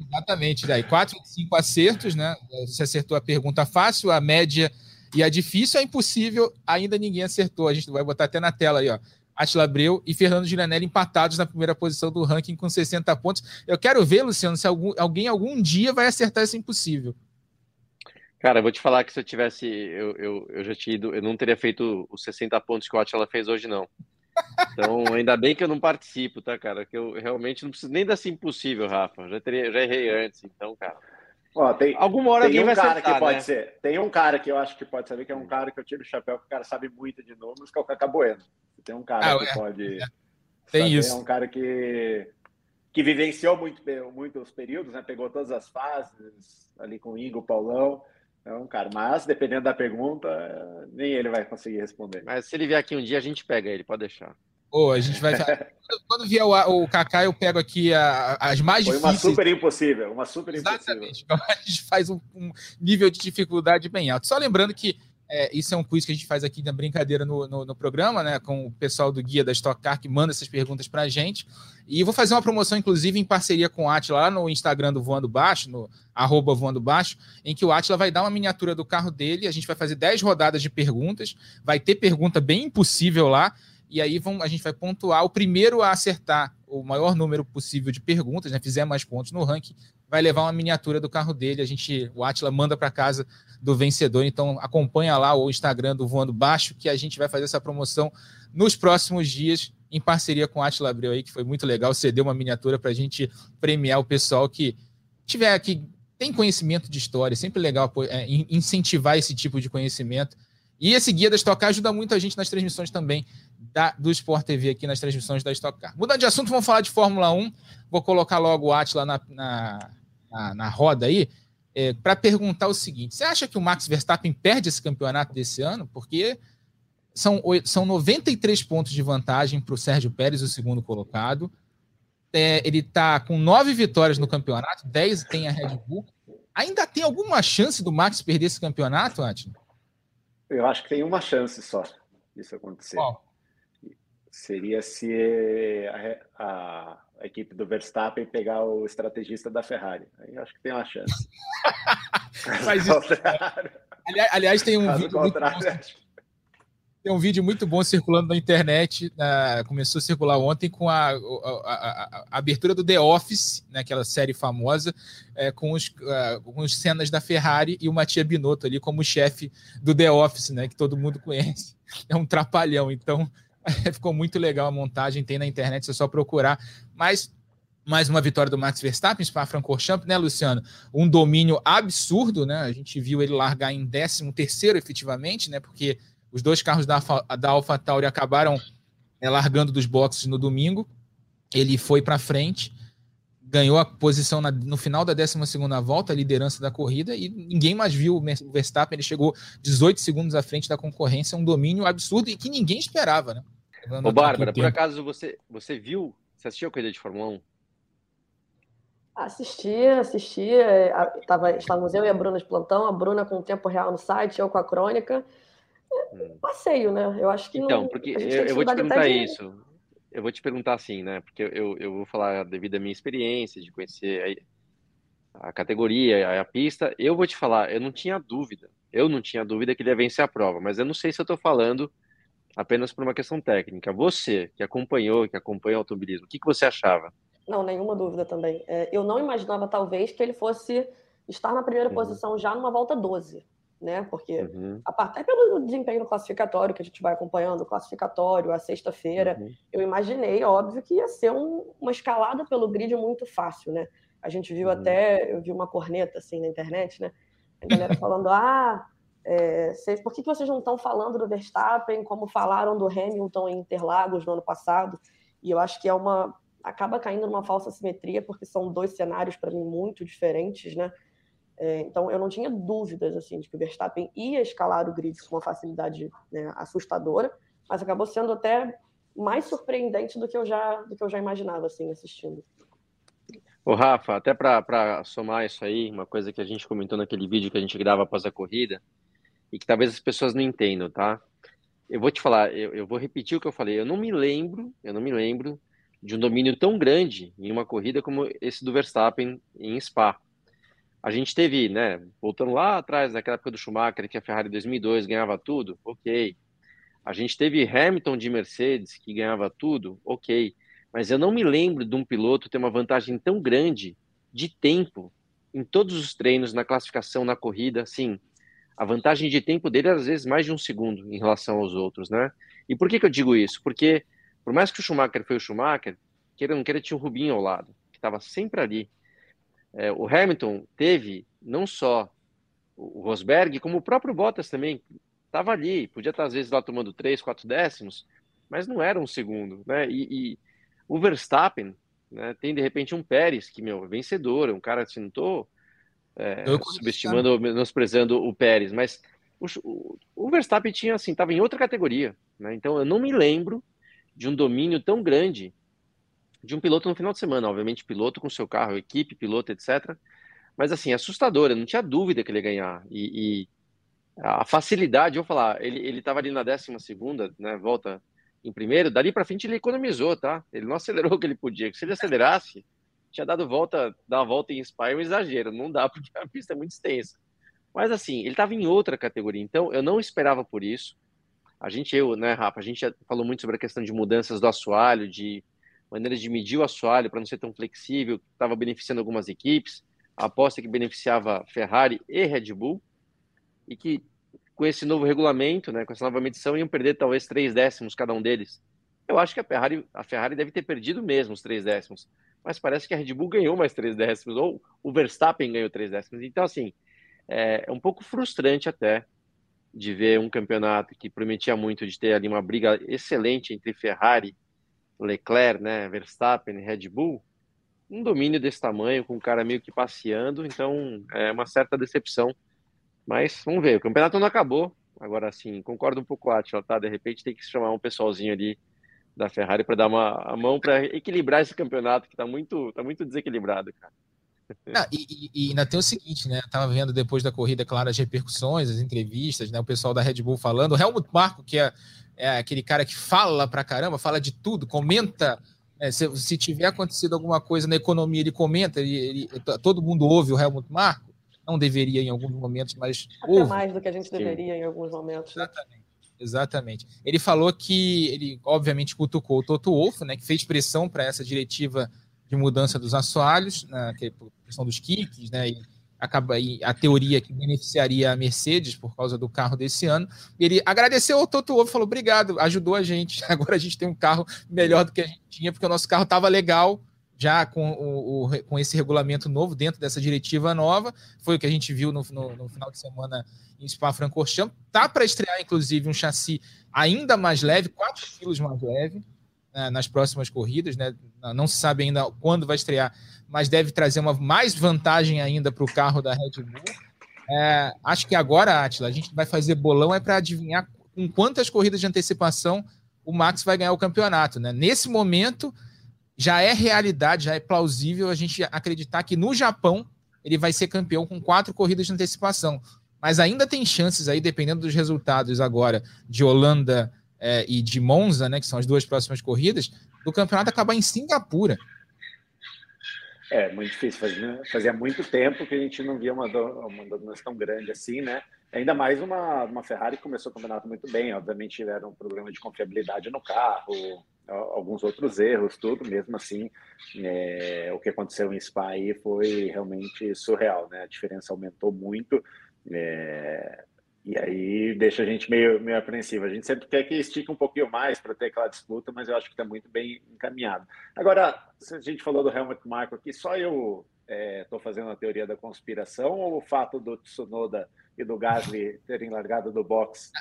Exatamente. Daí, quatro de cinco acertos, né? Você acertou a pergunta fácil, a média e a difícil, a impossível, ainda ninguém acertou. A gente vai botar até na tela aí, ó. Atila Abreu e Fernando Giranelli empatados na primeira posição do ranking com 60 pontos. Eu quero ver, Luciano, se algum, alguém algum dia vai acertar esse impossível. Cara, eu vou te falar que se eu tivesse, eu, eu, eu já tinha ido, eu não teria feito os 60 pontos que o Atila fez hoje, não. Então, ainda bem que eu não participo, tá, cara? Que eu realmente não preciso nem desse impossível, Rafa. Já, teria, já errei antes, então, cara. Ó, tem, Alguma hora tem um cara acertar, que pode né? ser. Tem um cara que eu acho que pode saber que é um cara que eu tiro o chapéu, que o cara sabe muito de números, que é o Cacá Bueno. Tem um cara ah, que é, pode. É. Tem saber, isso. É um cara que, que vivenciou muito, muitos períodos, né? Pegou todas as fases ali com o Ingo, o Paulão. É um cara, mas dependendo da pergunta, nem ele vai conseguir responder. Mas se ele vier aqui um dia, a gente pega ele, pode deixar. Oh, a gente vai. Quando vier o, o Kaká, eu pego aqui a, as mais Foi difíceis. Uma super impossível, uma super Exatamente. impossível. Exatamente. A gente faz um, um, nível de dificuldade bem alto. Só lembrando que é, isso é um quiz que a gente faz aqui na brincadeira no, no, no, programa, né? Com o pessoal do guia da Stock Car que manda essas perguntas para a gente. E vou fazer uma promoção, inclusive, em parceria com o Atila lá no Instagram do Voando Baixo, no arroba Voando Baixo, em que o Atila vai dar uma miniatura do carro dele. A gente vai fazer 10 rodadas de perguntas. Vai ter pergunta bem impossível lá. E aí vão, a gente vai pontuar. O primeiro a acertar o maior número possível de perguntas, né, fizer mais pontos no ranking, vai levar uma miniatura do carro dele. A gente, o Atila manda para casa do vencedor. Então acompanha lá o Instagram do Voando Baixo, que a gente vai fazer essa promoção nos próximos dias em parceria com o Atila Abreu aí, que foi muito legal, cedeu uma miniatura para a gente premiar o pessoal que tiver que tem conhecimento de história, sempre legal é, incentivar esse tipo de conhecimento. E esse guia da Stock Car ajuda muito a gente nas transmissões também da, do Sport TV aqui, nas transmissões da Stock Car. Mudando de assunto, vamos falar de Fórmula 1. Vou colocar logo o Atila na, na, na, na roda aí, é, para perguntar o seguinte: você acha que o Max Verstappen perde esse campeonato desse ano? Porque são, são 93 pontos de vantagem para o Sérgio Pérez, o segundo colocado. É, ele está com nove vitórias no campeonato, 10 tem a Red Bull. Ainda tem alguma chance do Max perder esse campeonato, Atila? Eu acho que tem uma chance só disso acontecer. Qual? Seria se a, a, a, equipe do Verstappen pegar o estrategista da Ferrari. Aí eu acho que tem uma chance. Mas isso, aliás, aliás, tem um vídeo muito bom, tem um vídeo muito bom circulando na internet, começou a circular ontem com a, a, a, a, abertura do The Office, né, aquela série famosa, é, com, os, uh, com as cenas da Ferrari e o Matia Binotto ali como chefe do The Office, né, que todo mundo conhece. É um trapalhão, então ficou muito legal a montagem, tem na internet, é só procurar. Mas mais uma vitória do Max Verstappen, Spa-Francorchamps, né, Luciano? Um domínio absurdo, né? A gente viu ele largar em 13 terceiro, efetivamente, né? Porque os dois carros da, da AlphaTauri acabaram é, largando dos boxes no domingo. Ele foi para frente, ganhou a posição na, no final da 12 volta, a liderança da corrida, e ninguém mais viu o Verstappen. Ele chegou 18 segundos à frente da concorrência, um domínio absurdo e que ninguém esperava, né? Ô, Bárbara, por acaso você, você viu, você assistiu a corrida de Fórmula 1? Assisti, assisti. É, tava, estávamos eu e a Bruna de plantão, a Bruna com o tempo real no site, eu com a crônica. Hum. passeio, né? Eu acho que então, não, porque eu, eu vou te perguntar isso. Eu vou te perguntar assim, né? Porque eu, eu vou falar devido à minha experiência de conhecer a, a categoria, a, a, pista. Eu vou te falar, eu não tinha dúvida. Eu não tinha dúvida que ele ia vencer a prova, mas eu não sei se eu estou falando apenas por uma questão técnica. Você que acompanhou, que acompanha o automobilismo, o que, que você achava? Não, nenhuma dúvida também. É, eu não imaginava, talvez, que ele fosse estar na primeira uhum. posição já numa volta 12 né? Porque uhum. até pelo desempenho classificatório que a gente vai acompanhando, o classificatório, a sexta-feira, uhum. eu imaginei, óbvio, que ia ser um, uma escalada pelo grid muito fácil, né? A gente viu uhum. até, eu vi uma corneta assim na internet, né? A galera falando, ah, é, por que, que vocês não estão falando do Verstappen como falaram do Hamilton em Interlagos no ano passado? E eu acho que é uma acaba caindo numa falsa simetria porque são dois cenários para mim muito diferentes, né? É, então, eu não tinha dúvidas assim de que o Verstappen ia escalar o grid com uma facilidade né, assustadora, mas acabou sendo até mais surpreendente do que eu já do que eu já imaginava assim assistindo. O Rafa, até para somar isso aí, uma coisa que a gente comentou naquele vídeo que a gente grava após a corrida e que talvez as pessoas não entendam, tá? Eu vou te falar, eu, eu vou repetir o que eu falei. Eu não me lembro, eu não me lembro de um domínio tão grande em uma corrida como esse do Verstappen em Spa. A gente teve, né, voltando lá atrás, naquela época do Schumacher, que a Ferrari 2002 ganhava tudo, ok. A gente teve Hamilton de Mercedes, que ganhava tudo, ok. Mas eu não me lembro de um piloto ter uma vantagem tão grande de tempo em todos os treinos, na classificação, na corrida, sim. A vantagem de tempo dele era às vezes mais de um segundo em relação aos outros, né? E por que, que eu digo isso? Porque, por mais que o Schumacher foi o Schumacher, queira não queira, tinha o Rubinho ao lado, que estava sempre ali é, o Hamilton teve não só o Rosberg, como o próprio Bottas também estava ali, podia estar às vezes lá tomando três, quatro décimos, mas não era um segundo, né? E, e o Verstappen né, tem de repente um Pérez que meu é vencedor, um cara assim, não estou é, subestimando, menosprezando o Pérez, mas o, o, Verstappen tinha assim, estava em outra categoria, né? Então eu não me lembro de um domínio tão grande de um piloto no final de semana, obviamente piloto com seu carro, equipe, piloto, etc. Mas assim, assustadora, não tinha dúvida que ele ia ganhar. E, e a facilidade, eu vou falar, ele estava ali na décima segunda, né, volta em primeiro, dali para frente ele economizou, tá? Ele não acelerou o que ele podia. Se ele acelerasse, tinha dado volta, dar uma volta em Spa é um exagero, não dá porque a pista é muito extensa. Mas assim, ele estava em outra categoria, então eu não esperava por isso. a gente, eu, né, Rafa, a gente já falou muito sobre a questão de mudanças do assoalho, de maneiras de medir o assoalho para não ser tão flexível, que estava beneficiando algumas equipes, a aposta que beneficiava Ferrari e Red Bull, e que com esse novo regulamento, né, com essa nova medição, iam perder talvez três décimos cada um deles. Eu acho que a Ferrari, a Ferrari deve ter perdido mesmo os três décimos, mas parece que a Red Bull ganhou mais três décimos, ou o Verstappen ganhou três décimos. Então, assim, é, é um pouco frustrante até de ver um campeonato que prometia muito de ter ali uma briga excelente entre Ferrari, Leclerc, né, Verstappen e Red Bull, um domínio desse tamanho, com o cara meio que passeando, então é uma certa decepção. Mas vamos ver, o campeonato não acabou. Agora sim, concordo um pouco com a Atila, tá? De repente tem que chamar um pessoalzinho ali da Ferrari para dar uma a mão para equilibrar esse campeonato que está muito, tá muito desequilibrado, cara. Não, e, e, ainda tem o seguinte, né? Eu tava vendo depois da corrida, claro, as repercussões, as entrevistas, né? O pessoal da Red Bull falando. O Helmut Marko, que é, é aquele cara que fala pra caramba, fala de tudo, comenta. Né? Se, se, tiver acontecido alguma coisa na economia, ele comenta, ele, ele, todo mundo ouve o Helmut Marko. Não deveria em alguns momentos, mas. Até ouve. mais do que a gente deveria Sim. em alguns momentos. Né? Exatamente. Exatamente. Ele falou que ele, obviamente, cutucou o Toto Wolff, né, que fez pressão para essa diretiva de mudança dos assoalhos, né, que é questão dos kicks, né, e, acaba, e a teoria que beneficiaria a Mercedes por causa do carro desse ano. Ele agradeceu ao Toto Wolff, falou obrigado, ajudou a gente. Agora a gente tem um carro melhor do que a gente tinha, porque o nosso carro estava legal já com, o, o, com esse regulamento novo, dentro dessa diretiva nova. Foi o que a gente viu no, no, no final de semana em Spa-Francorchamps. Tá para estrear, inclusive, um chassi ainda mais leve, 4 quilos mais leve né, nas próximas corridas, né? Não se sabe ainda quando vai estrear, mas deve trazer uma mais vantagem ainda para o carro da Red Bull. É, acho que agora, Atila, a gente vai fazer bolão é para adivinhar com quantas corridas de antecipação o Max vai ganhar o campeonato, né? Nesse momento já é realidade, já é plausível a gente acreditar que no Japão ele vai ser campeão com quatro corridas de antecipação. Mas ainda tem chances aí, dependendo dos resultados agora de Holanda, é, e de Monza, né, que são as duas próximas corridas, do campeonato acabar em Singapura. É, muito difícil. Fazia, fazia muito tempo que a gente não via uma, uma dominância tão grande assim, né? Ainda mais uma, uma Ferrari que começou o campeonato muito bem. Obviamente tiveram um problema de confiabilidade no carro, alguns outros erros, tudo. Mesmo assim, é, o que aconteceu em Spa aí foi realmente surreal, né? A diferença aumentou muito. É, e aí deixa a gente meio, meio apreensivo. A gente sempre quer que estique um pouquinho mais para ter aquela disputa, mas eu acho que está muito bem encaminhado. Agora, a gente falou do Helmut Marko aqui, só eu estou é, fazendo a teoria da conspiração ou o fato do Tsunoda e do Gasly terem largado do box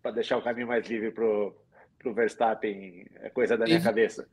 para deixar o caminho mais livre para o Verstappen é coisa da minha teve, cabeça?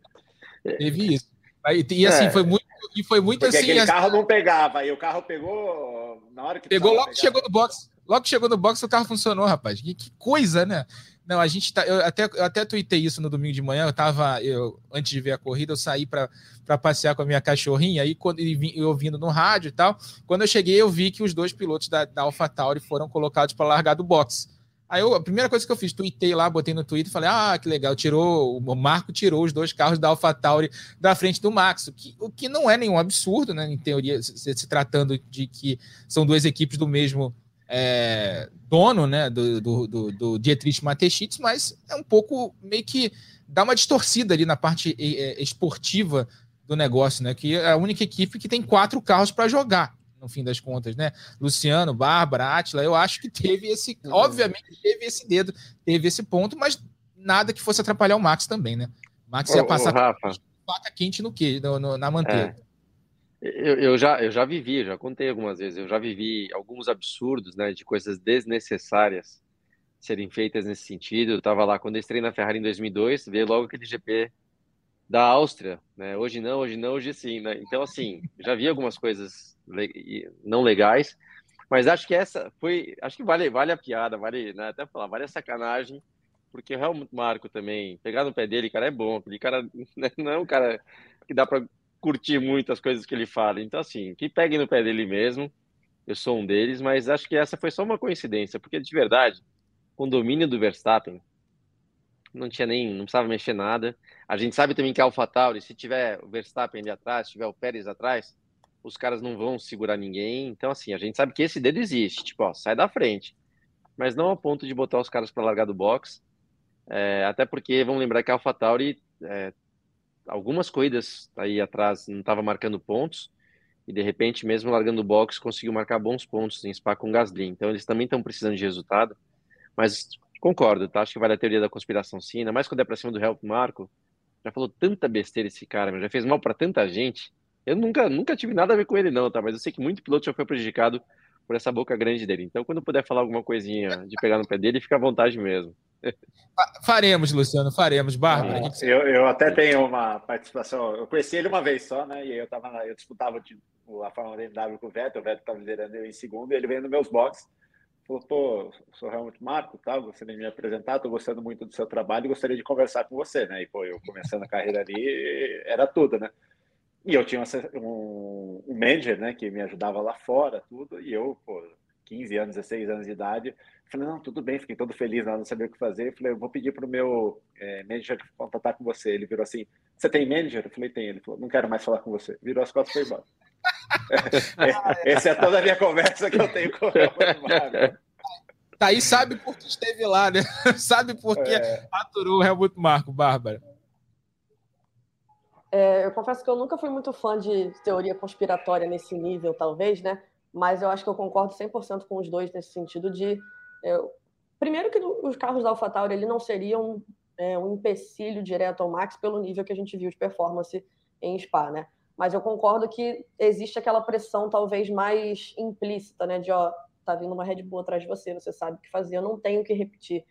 Teve isso. E, e assim, é. foi muito, e foi muito Porque assim. Aquele assim, carro não pegava, e o carro pegou na hora que. Pegou logo que chegou no box. Logo que chegou no box, o carro funcionou, rapaz. Que, que coisa, né? Não, a gente tá. Eu até, eu até tuitei isso no domingo de manhã. Eu tava. Eu, antes de ver a corrida, eu saí para passear com a minha cachorrinha. Aí, quando eu ouvindo no rádio e tal, quando eu cheguei, eu vi que os dois pilotos da, da AlphaTauri foram colocados para largar do box. Aí eu, a primeira coisa que eu fiz, tuitei lá, botei no Twitter e falei: ah, que legal, tirou, o Marco tirou os dois carros da AlphaTauri da frente do Max, o que, o que não é nenhum absurdo, né? Em teoria, se, se tratando de que são duas equipes do mesmo é, dono né, do, do, do, do Dietrich Mateschitz, mas é um pouco meio que dá uma distorcida ali na parte é, esportiva do negócio, né? Que é a única equipe que tem quatro carros para jogar, no fim das contas, né? Luciano, Bárbara, Atila, eu acho que teve esse, uhum. obviamente, teve esse dedo, teve esse ponto, mas nada que fosse atrapalhar o Max também, né? Max ia passar faca quente no que, na manteiga. É. Eu, eu, já, eu já vivi, já contei algumas vezes, eu já vivi alguns absurdos, né, de coisas desnecessárias serem feitas nesse sentido. Eu estava lá quando estrei na Ferrari em 2002, veio logo aquele GP da Áustria, né? Hoje não, hoje não, hoje sim, né? Então, assim, já vi algumas coisas não legais, mas acho que essa foi, acho que vale, vale a piada, vale, né, até falar, vale a sacanagem, porque o Helmut Marco também, pegar no pé dele, cara, é bom, aquele cara né, não é um cara que dá para curtir muito as coisas que ele fala. Então, assim, que pegue no pé dele mesmo. Eu sou um deles, mas acho que essa foi só uma coincidência, porque de verdade, o domínio do Verstappen, não tinha nem, não precisava mexer nada. A gente sabe também que a AlphaTauri, se tiver o Verstappen ali atrás, se tiver o Pérez atrás, os caras não vão segurar ninguém. Então, assim, a gente sabe que esse dedo existe, tipo, ó, sai da frente. Mas não a ponto de botar os caras para largar do box. É, até porque, vamos lembrar que a AlphaTauri, é, algumas corridas aí atrás não estava marcando pontos, e de repente, mesmo largando o box, conseguiu marcar bons pontos em Spa com Gasly. Então, eles também estão precisando de resultado. Mas concordo, tá? Acho que vale a teoria da conspiração sim, ainda mais quando é pra cima do Help Marco. Já falou tanta besteira esse cara, já fez mal para tanta gente. Eu nunca, nunca tive nada a ver com ele, não, tá? Mas eu sei que muito piloto já foi prejudicado por essa boca grande dele. Então, quando puder falar alguma coisinha de pegar no pé dele, fica à vontade mesmo. Faremos, Luciano, faremos. Bárbara, ah, eu, eu até tenho uma participação. Eu conheci ele uma vez só, né? E eu, tava, eu disputava tipo, a Fórmula BMW com o Vettel, o Vettel estava liderando eu em segundo, e ele veio nos meus boxes. Falou, pô, sou realmente Marco, tá? Você nem me apresentar, estou gostando muito do seu trabalho e gostaria de conversar com você, né? E, pô, eu começando a carreira ali, era tudo, né? E eu tinha um, um manager, né, que me ajudava lá fora, tudo, e eu, pô, 15 anos, 16 anos de idade, falei, não, tudo bem, fiquei todo feliz, não sabia o que fazer. falei, eu vou pedir para o meu é, manager contatar com você. Ele virou assim, você tem manager? Eu falei, tem. Ele falou, não quero mais falar com você. Virou as costas e foi embora. Essa é toda a minha conversa que eu tenho com o Helmut Tá aí, sabe por que esteve lá, né? sabe por que é... aturou o Helmut Marco, Bárbara. É, eu confesso que eu nunca fui muito fã de teoria conspiratória nesse nível, talvez, né? Mas eu acho que eu concordo 100% com os dois nesse sentido de... Eu... Primeiro que os carros da AlphaTauri ele não seriam é, um empecilho direto ao Max pelo nível que a gente viu de performance em Spa, né? Mas eu concordo que existe aquela pressão talvez mais implícita, né? De, ó, tá vindo uma Red Bull atrás de você, você sabe o que fazer, eu não tenho que repetir.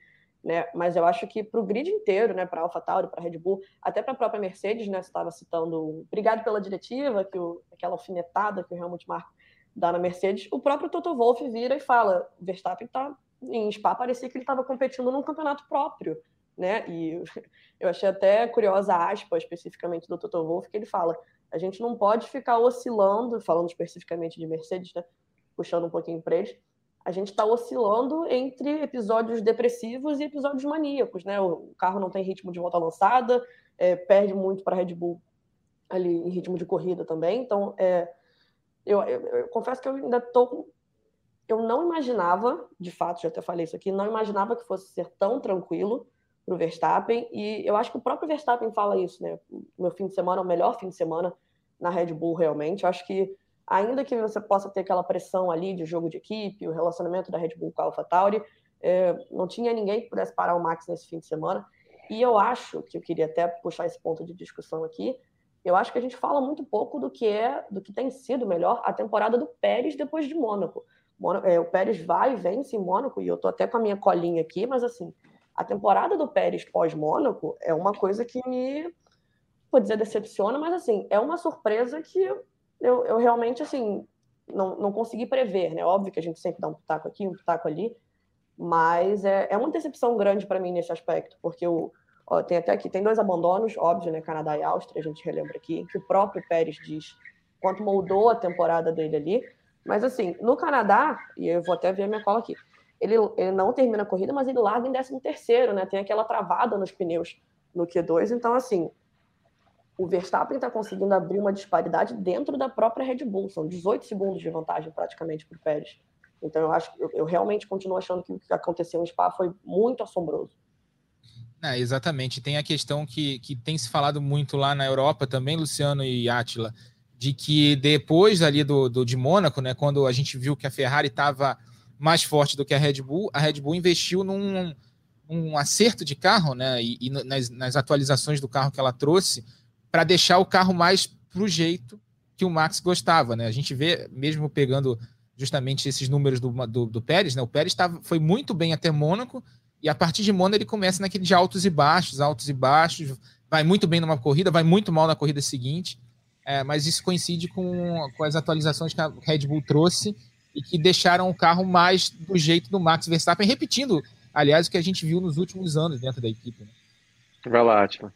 Né? Mas eu acho que para o grid inteiro, né, para a AlphaTauri, para a Red Bull, até para a própria Mercedes, né, você estava citando, obrigado pela diretiva, que o, aquela alfinetada que o Helmut Marko dá na Mercedes, o próprio Toto Wolff vira e fala, Verstappen está em Spa, parecia que ele estava competindo num campeonato próprio, né? E eu achei até curiosa a aspa especificamente do Toto Wolff, que ele fala: a gente não pode ficar oscilando, falando especificamente de Mercedes, né? Puxando um pouquinho para eles, a gente está oscilando entre episódios depressivos e episódios maníacos, né? O carro não tem ritmo de volta lançada, é, perde muito para a Red Bull ali em ritmo de corrida também. Então, é, eu, eu, eu, confesso que eu ainda estou. Eu não imaginava, de fato, já até falei isso aqui, não imaginava que fosse ser tão tranquilo para o Verstappen. E eu acho que o próprio Verstappen fala isso, né? Meu fim de semana o melhor fim de semana na Red Bull, realmente. Eu acho que ainda que você possa ter aquela pressão ali de jogo de equipe, o relacionamento da Red Bull com a AlphaTauri, é, não tinha ninguém que pudesse parar o Max nesse fim de semana. E eu acho que eu queria até puxar esse ponto de discussão aqui. Eu acho que a gente fala muito pouco do que é, do que tem sido melhor a temporada do Pérez depois de Mônaco. É, o Pérez vai e vence em Mônaco, e eu tô até com a minha colinha aqui, mas assim, a temporada do Pérez pós-Mônaco é uma coisa que me, vou dizer, decepciona, mas assim, é uma surpresa que eu, eu realmente, assim, não, não consegui prever, né? Óbvio que a gente sempre dá um pitaco aqui, um pitaco ali, mas é, é uma decepção grande para mim nesse aspecto, porque o, ó, tem até aqui, tem dois abandonos, óbvio, né? Canadá e Áustria, a gente relembra aqui, que o próprio Pérez diz quanto moldou a temporada dele ali. Mas assim, no Canadá, e eu vou até ver a minha cola aqui, ele, ele não termina a corrida, mas ele larga em 13 terceiro, né? Tem aquela travada nos pneus no Q2, então assim, o Verstappen está conseguindo abrir uma disparidade dentro da própria Red Bull. São 18 segundos de vantagem praticamente para o Pérez. Então eu acho eu, eu, realmente continuo achando que o que aconteceu em Spa foi muito assombroso. É, exatamente. Tem a questão que, que tem se falado muito lá na Europa também, Luciano e Átila, de que depois ali do, do de Mônaco, né, quando a gente viu que a Ferrari estava mais forte do que a Red Bull, a Red Bull investiu num um acerto de carro, né, e, e nas, nas atualizações do carro que ela trouxe, para deixar o carro mais pro jeito que o Max gostava, né? A gente vê, mesmo pegando justamente esses números do, do, do Pérez, né? O Pérez tava, foi muito bem até Mônaco, e a partir de Mônaco ele começa naquele de altos e baixos, altos e baixos, vai muito bem numa corrida, vai muito mal na corrida seguinte, é, mas isso coincide com, com as atualizações que a Red Bull trouxe e que deixaram o carro mais do jeito do Max Verstappen, repetindo, aliás, o que a gente viu nos últimos anos dentro da equipe. Né? Vai lá, Atila.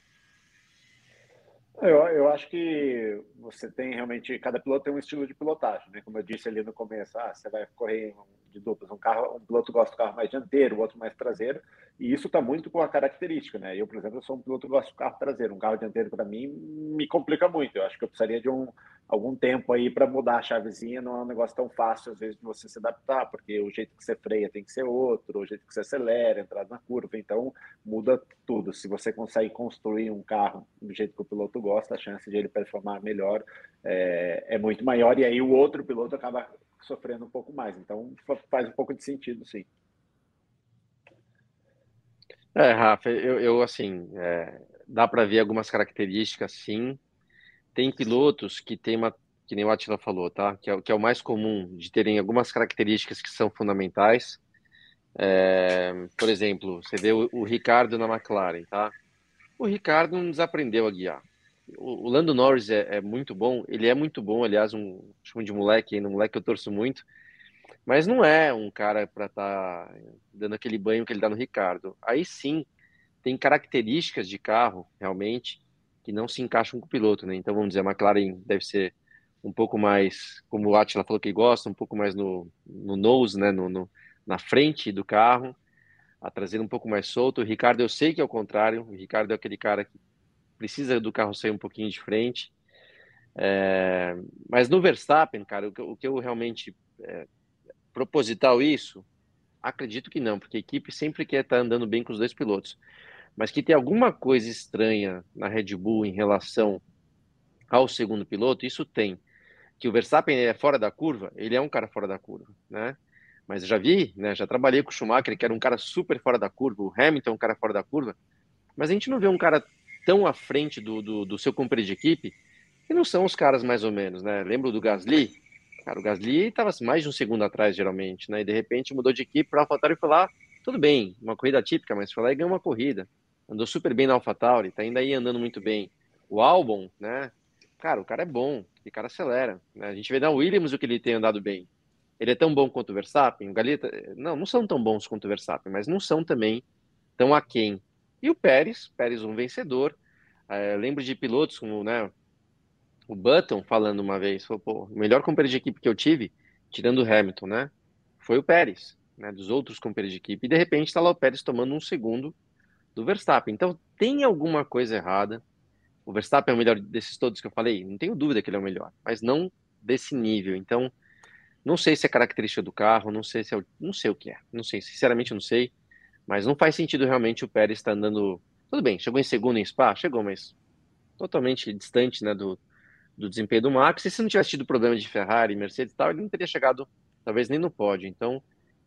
Eu, eu acho que você tem realmente, cada piloto tem um estilo de pilotagem, né? Como eu disse ali no começo, ah, você vai correr de duplas, um carro, um piloto gosta do carro mais dianteiro, o outro mais traseiro, e isso está muito com a característica, né? Eu, por exemplo, sou um piloto que gosta do carro traseiro, um carro dianteiro para mim me complica muito. Eu acho que eu precisaria de um algum tempo aí para mudar a chavezinha. Não é um negócio tão fácil, às vezes, de você se adaptar, porque o jeito que você freia tem que ser outro, o jeito que você acelera, entrada na curva. Então, muda tudo. Se você consegue construir um carro do jeito que o piloto gosta, a chance de ele performar melhor é, é muito maior. E aí o outro piloto acaba sofrendo um pouco mais. Então, faz um pouco de sentido, sim. É, Rafa, eu, eu assim, é, dá para ver algumas características, sim. Tem pilotos que tem uma, que nem o Atila falou, tá? Que é, que é o mais comum de terem algumas características que são fundamentais. É, por exemplo, você vê o, o, Ricardo na McLaren, tá? O Ricardo não desaprendeu a guiar. O, Lando Norris é, é, muito bom, ele é muito bom, aliás, um chamo de moleque, um moleque que eu torço muito, mas não é um cara para estar tá dando aquele banho que ele dá no Ricardo. Aí sim, tem características de carro, realmente, que não se encaixam com o piloto, né? Então, vamos dizer, a McLaren deve ser um pouco mais, como o Attila falou que gosta, um pouco mais no, no nose, né? No, no, na frente do carro, a traseira um pouco mais solto. O Ricardo, eu sei que é o contrário. O Ricardo é aquele cara que precisa do carro sair um pouquinho de frente. É, mas no Verstappen, cara, o que, o que eu realmente é, proposital isso? Acredito que não, porque a equipe sempre quer estar andando bem com os dois pilotos. Mas que tem alguma coisa estranha na Red Bull em relação ao segundo piloto, isso tem. Que o Verstappen é fora da curva, ele é um cara fora da curva, né? Mas já vi, né? Já trabalhei com o Schumacher, que era um cara super fora da curva, o Hamilton é um cara fora da curva, mas a gente não vê um cara tão à frente do, do, do seu companheiro de equipe, que não são os caras mais ou menos, né? Lembro do Gasly, Cara, o Gasly estava mais de um segundo atrás, geralmente, né? E de repente mudou de equipe para a AlphaTauri e foi lá, tudo bem, uma corrida típica, mas foi lá e ganhou uma corrida. Andou super bem na AlphaTauri, tá ainda aí andando muito bem. O Albon, né? Cara, o cara é bom, o cara acelera. Né? A gente vê na Williams o que ele tem andado bem. Ele é tão bom quanto o Verstappen? O Galita, não, não são tão bons quanto o Verstappen, mas não são também tão aquém. E o Pérez, Pérez um vencedor. É, lembro de pilotos como né, o Button falando uma vez, falou, pô, o melhor companheiro de equipe que eu tive, tirando o Hamilton, né, foi o Pérez, né, dos outros companheiros de equipe, e de repente está lá o Pérez tomando um segundo do Verstappen. Então tem alguma coisa errada. O Verstappen é o melhor desses todos que eu falei, não tenho dúvida que ele é o melhor, mas não desse nível. Então, não sei se é característica do carro, não sei se é, o, não sei o que é, não sei, sinceramente não sei, mas não faz sentido realmente o Pérez estar tá andando, tudo bem, chegou em segundo em Spa, chegou, mas totalmente distante, né, do, do desempenho do Max. E se não tivesse tido problema de Ferrari, Mercedes e tal, ele não teria chegado, talvez, nem no pódio. Então,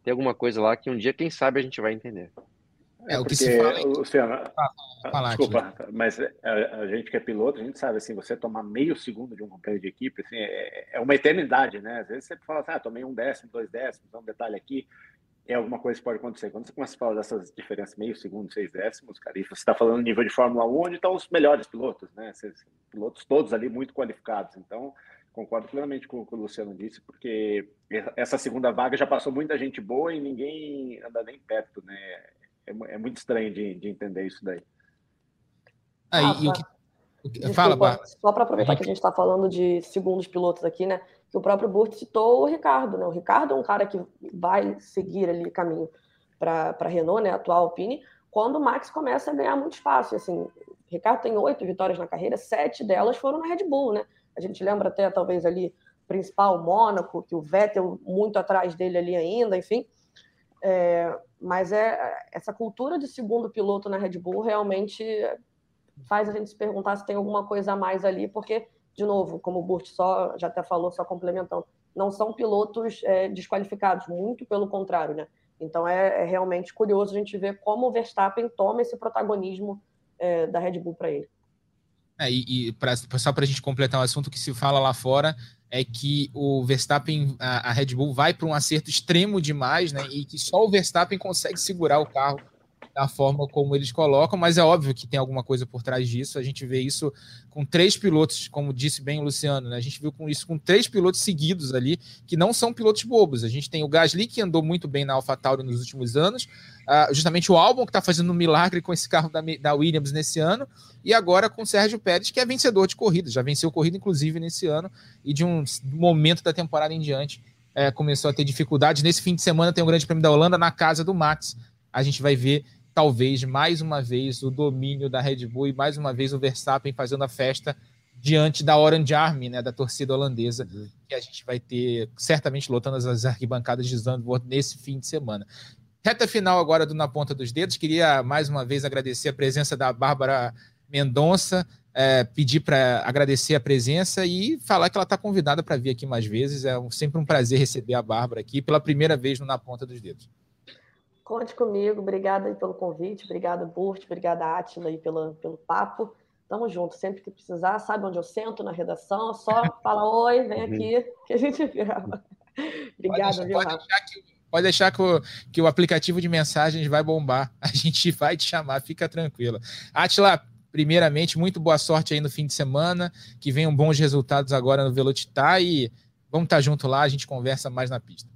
tem alguma coisa lá que um dia, quem sabe, a gente vai entender. É, o que se fala. É... Luciano, ah, desculpa, mas a, a, gente que é piloto, a gente sabe assim, você tomar meio segundo de um companheiro de equipe, assim, é, é uma eternidade, né? Às vezes você fala assim, ah, tomei um décimo, dois décimos, um detalhe aqui é alguma coisa que pode acontecer. Quando você começa a falar dessas diferenças, meio segundo, seis décimos, cara, e você está falando nível de Fórmula 1, onde estão os melhores pilotos, né? Esses pilotos todos ali muito qualificados. Então, concordo plenamente com o que o Luciano disse, porque essa segunda vaga já passou muita gente boa e ninguém anda nem perto, né? É, é muito estranho de, de, entender isso daí. Aí, ah, e o que... Desculpa, Fala, Bárbara. Só para aproveitar que a gente está falando de segundos pilotos aqui, né? Que o próprio Burt citou o Ricardo, né? O Ricardo é um cara que vai seguir ali caminho para a Renault, né? A atual Alpine, quando o Max começa a ganhar muito espaço. Assim, o Ricardo tem oito vitórias na carreira, sete delas foram na Red Bull, né? A gente lembra até talvez ali principal Mônaco, que o Vettel muito atrás dele ali ainda, enfim. É, mas é essa cultura de segundo piloto na Red Bull realmente faz a gente se perguntar se tem alguma coisa a mais ali, porque de novo, como o Burt só já até falou, só complementando, não são pilotos é, desqualificados, muito pelo contrário, né? Então é, é, realmente curioso a gente ver como o Verstappen toma esse protagonismo é, da Red Bull para ele. É, e, e pra, só para a gente completar o assunto que se fala lá fora é que o Verstappen, a, a Red Bull vai para um acerto extremo demais, né? E que só o Verstappen consegue segurar o carro da forma como eles colocam, mas é óbvio que tem alguma coisa por trás disso. A gente vê isso com três pilotos, como disse bem o Luciano, né? A gente viu com isso com três pilotos seguidos ali, que não são pilotos bobos. A gente tem o Gasly, que andou muito bem na AlphaTauri nos últimos anos, uh, justamente o Albon, que está fazendo um milagre com esse carro da, da Williams nesse ano, e agora com o Sérgio Pérez, que é vencedor de corrida, já venceu corrida, inclusive, nesse ano, e de um momento da temporada em diante. É, começou a ter dificuldades. Nesse fim de semana tem o Grande Prêmio da Holanda na casa do Max. A gente vai ver talvez mais uma vez o domínio da Red Bull e mais uma vez o Verstappen fazendo a festa diante da Orange Army, né, da torcida holandesa, uhum. que a gente vai ter certamente lotando as arquibancadas de Zandvoort nesse fim de semana. Reta final agora do Na Ponta dos Dedos, queria mais uma vez agradecer a presença da Bárbara Mendonça, é, pedir para agradecer a presença e falar que ela está convidada para vir aqui mais vezes. É um, sempre um prazer receber a Bárbara aqui pela primeira vez no Na Ponta dos Dedos. Conte comigo, obrigada aí pelo convite, obrigada Burt, obrigada Atila aí pelo, pelo papo. Tamo junto, sempre que precisar, sabe onde eu sento na redação, só fala oi, vem uhum. aqui que a gente grava. Obrigada, pode, viu, pode deixar, que, pode deixar que o, que o aplicativo de mensagens vai bombar. A gente vai te chamar, fica tranquila. Atila, primeiramente, muito boa sorte aí no fim de semana, que venham bons resultados agora no Velocitar e vamos estar junto lá, a gente conversa mais na pista.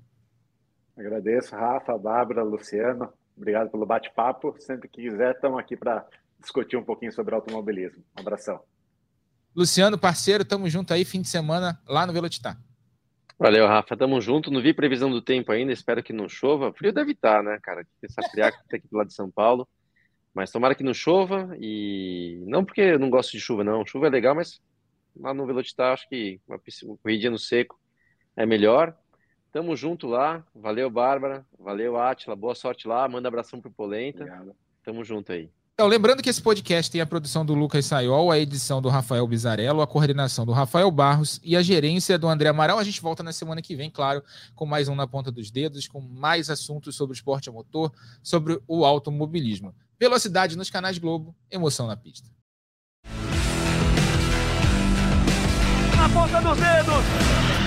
Agradeço, Rafa, Bárbara, Luciano. Obrigado pelo bate-papo. Sempre que quiser, estamos aqui para discutir um pouquinho sobre automobilismo. Um abração. Luciano, parceiro, tamo junto aí, fim de semana lá no Velocitar. Valeu, Rafa, tamo junto. Não vi previsão do tempo ainda, espero que não chova. Frio deve estar, né, cara? Essa friaca tá aqui do lado de São Paulo. Mas tomara que não chova e não porque eu não gosto de chuva, não. Chuva é legal, mas lá no Velocitar acho que uma, corridinha no seco é melhor. Tamo junto lá. Valeu, Bárbara. Valeu, Atila. Boa sorte lá. Manda abração pro Polenta. Obrigado. Tamo junto aí. Então, lembrando que esse podcast tem a produção do Lucas Saiol, a edição do Rafael Bizarello, a coordenação do Rafael Barros e a gerência do André Amaral. A gente volta na semana que vem, claro, com mais um na ponta dos dedos, com mais assuntos sobre o esporte a motor, sobre o automobilismo. Velocidade nos canais Globo, emoção na pista. Na ponta dos dedos!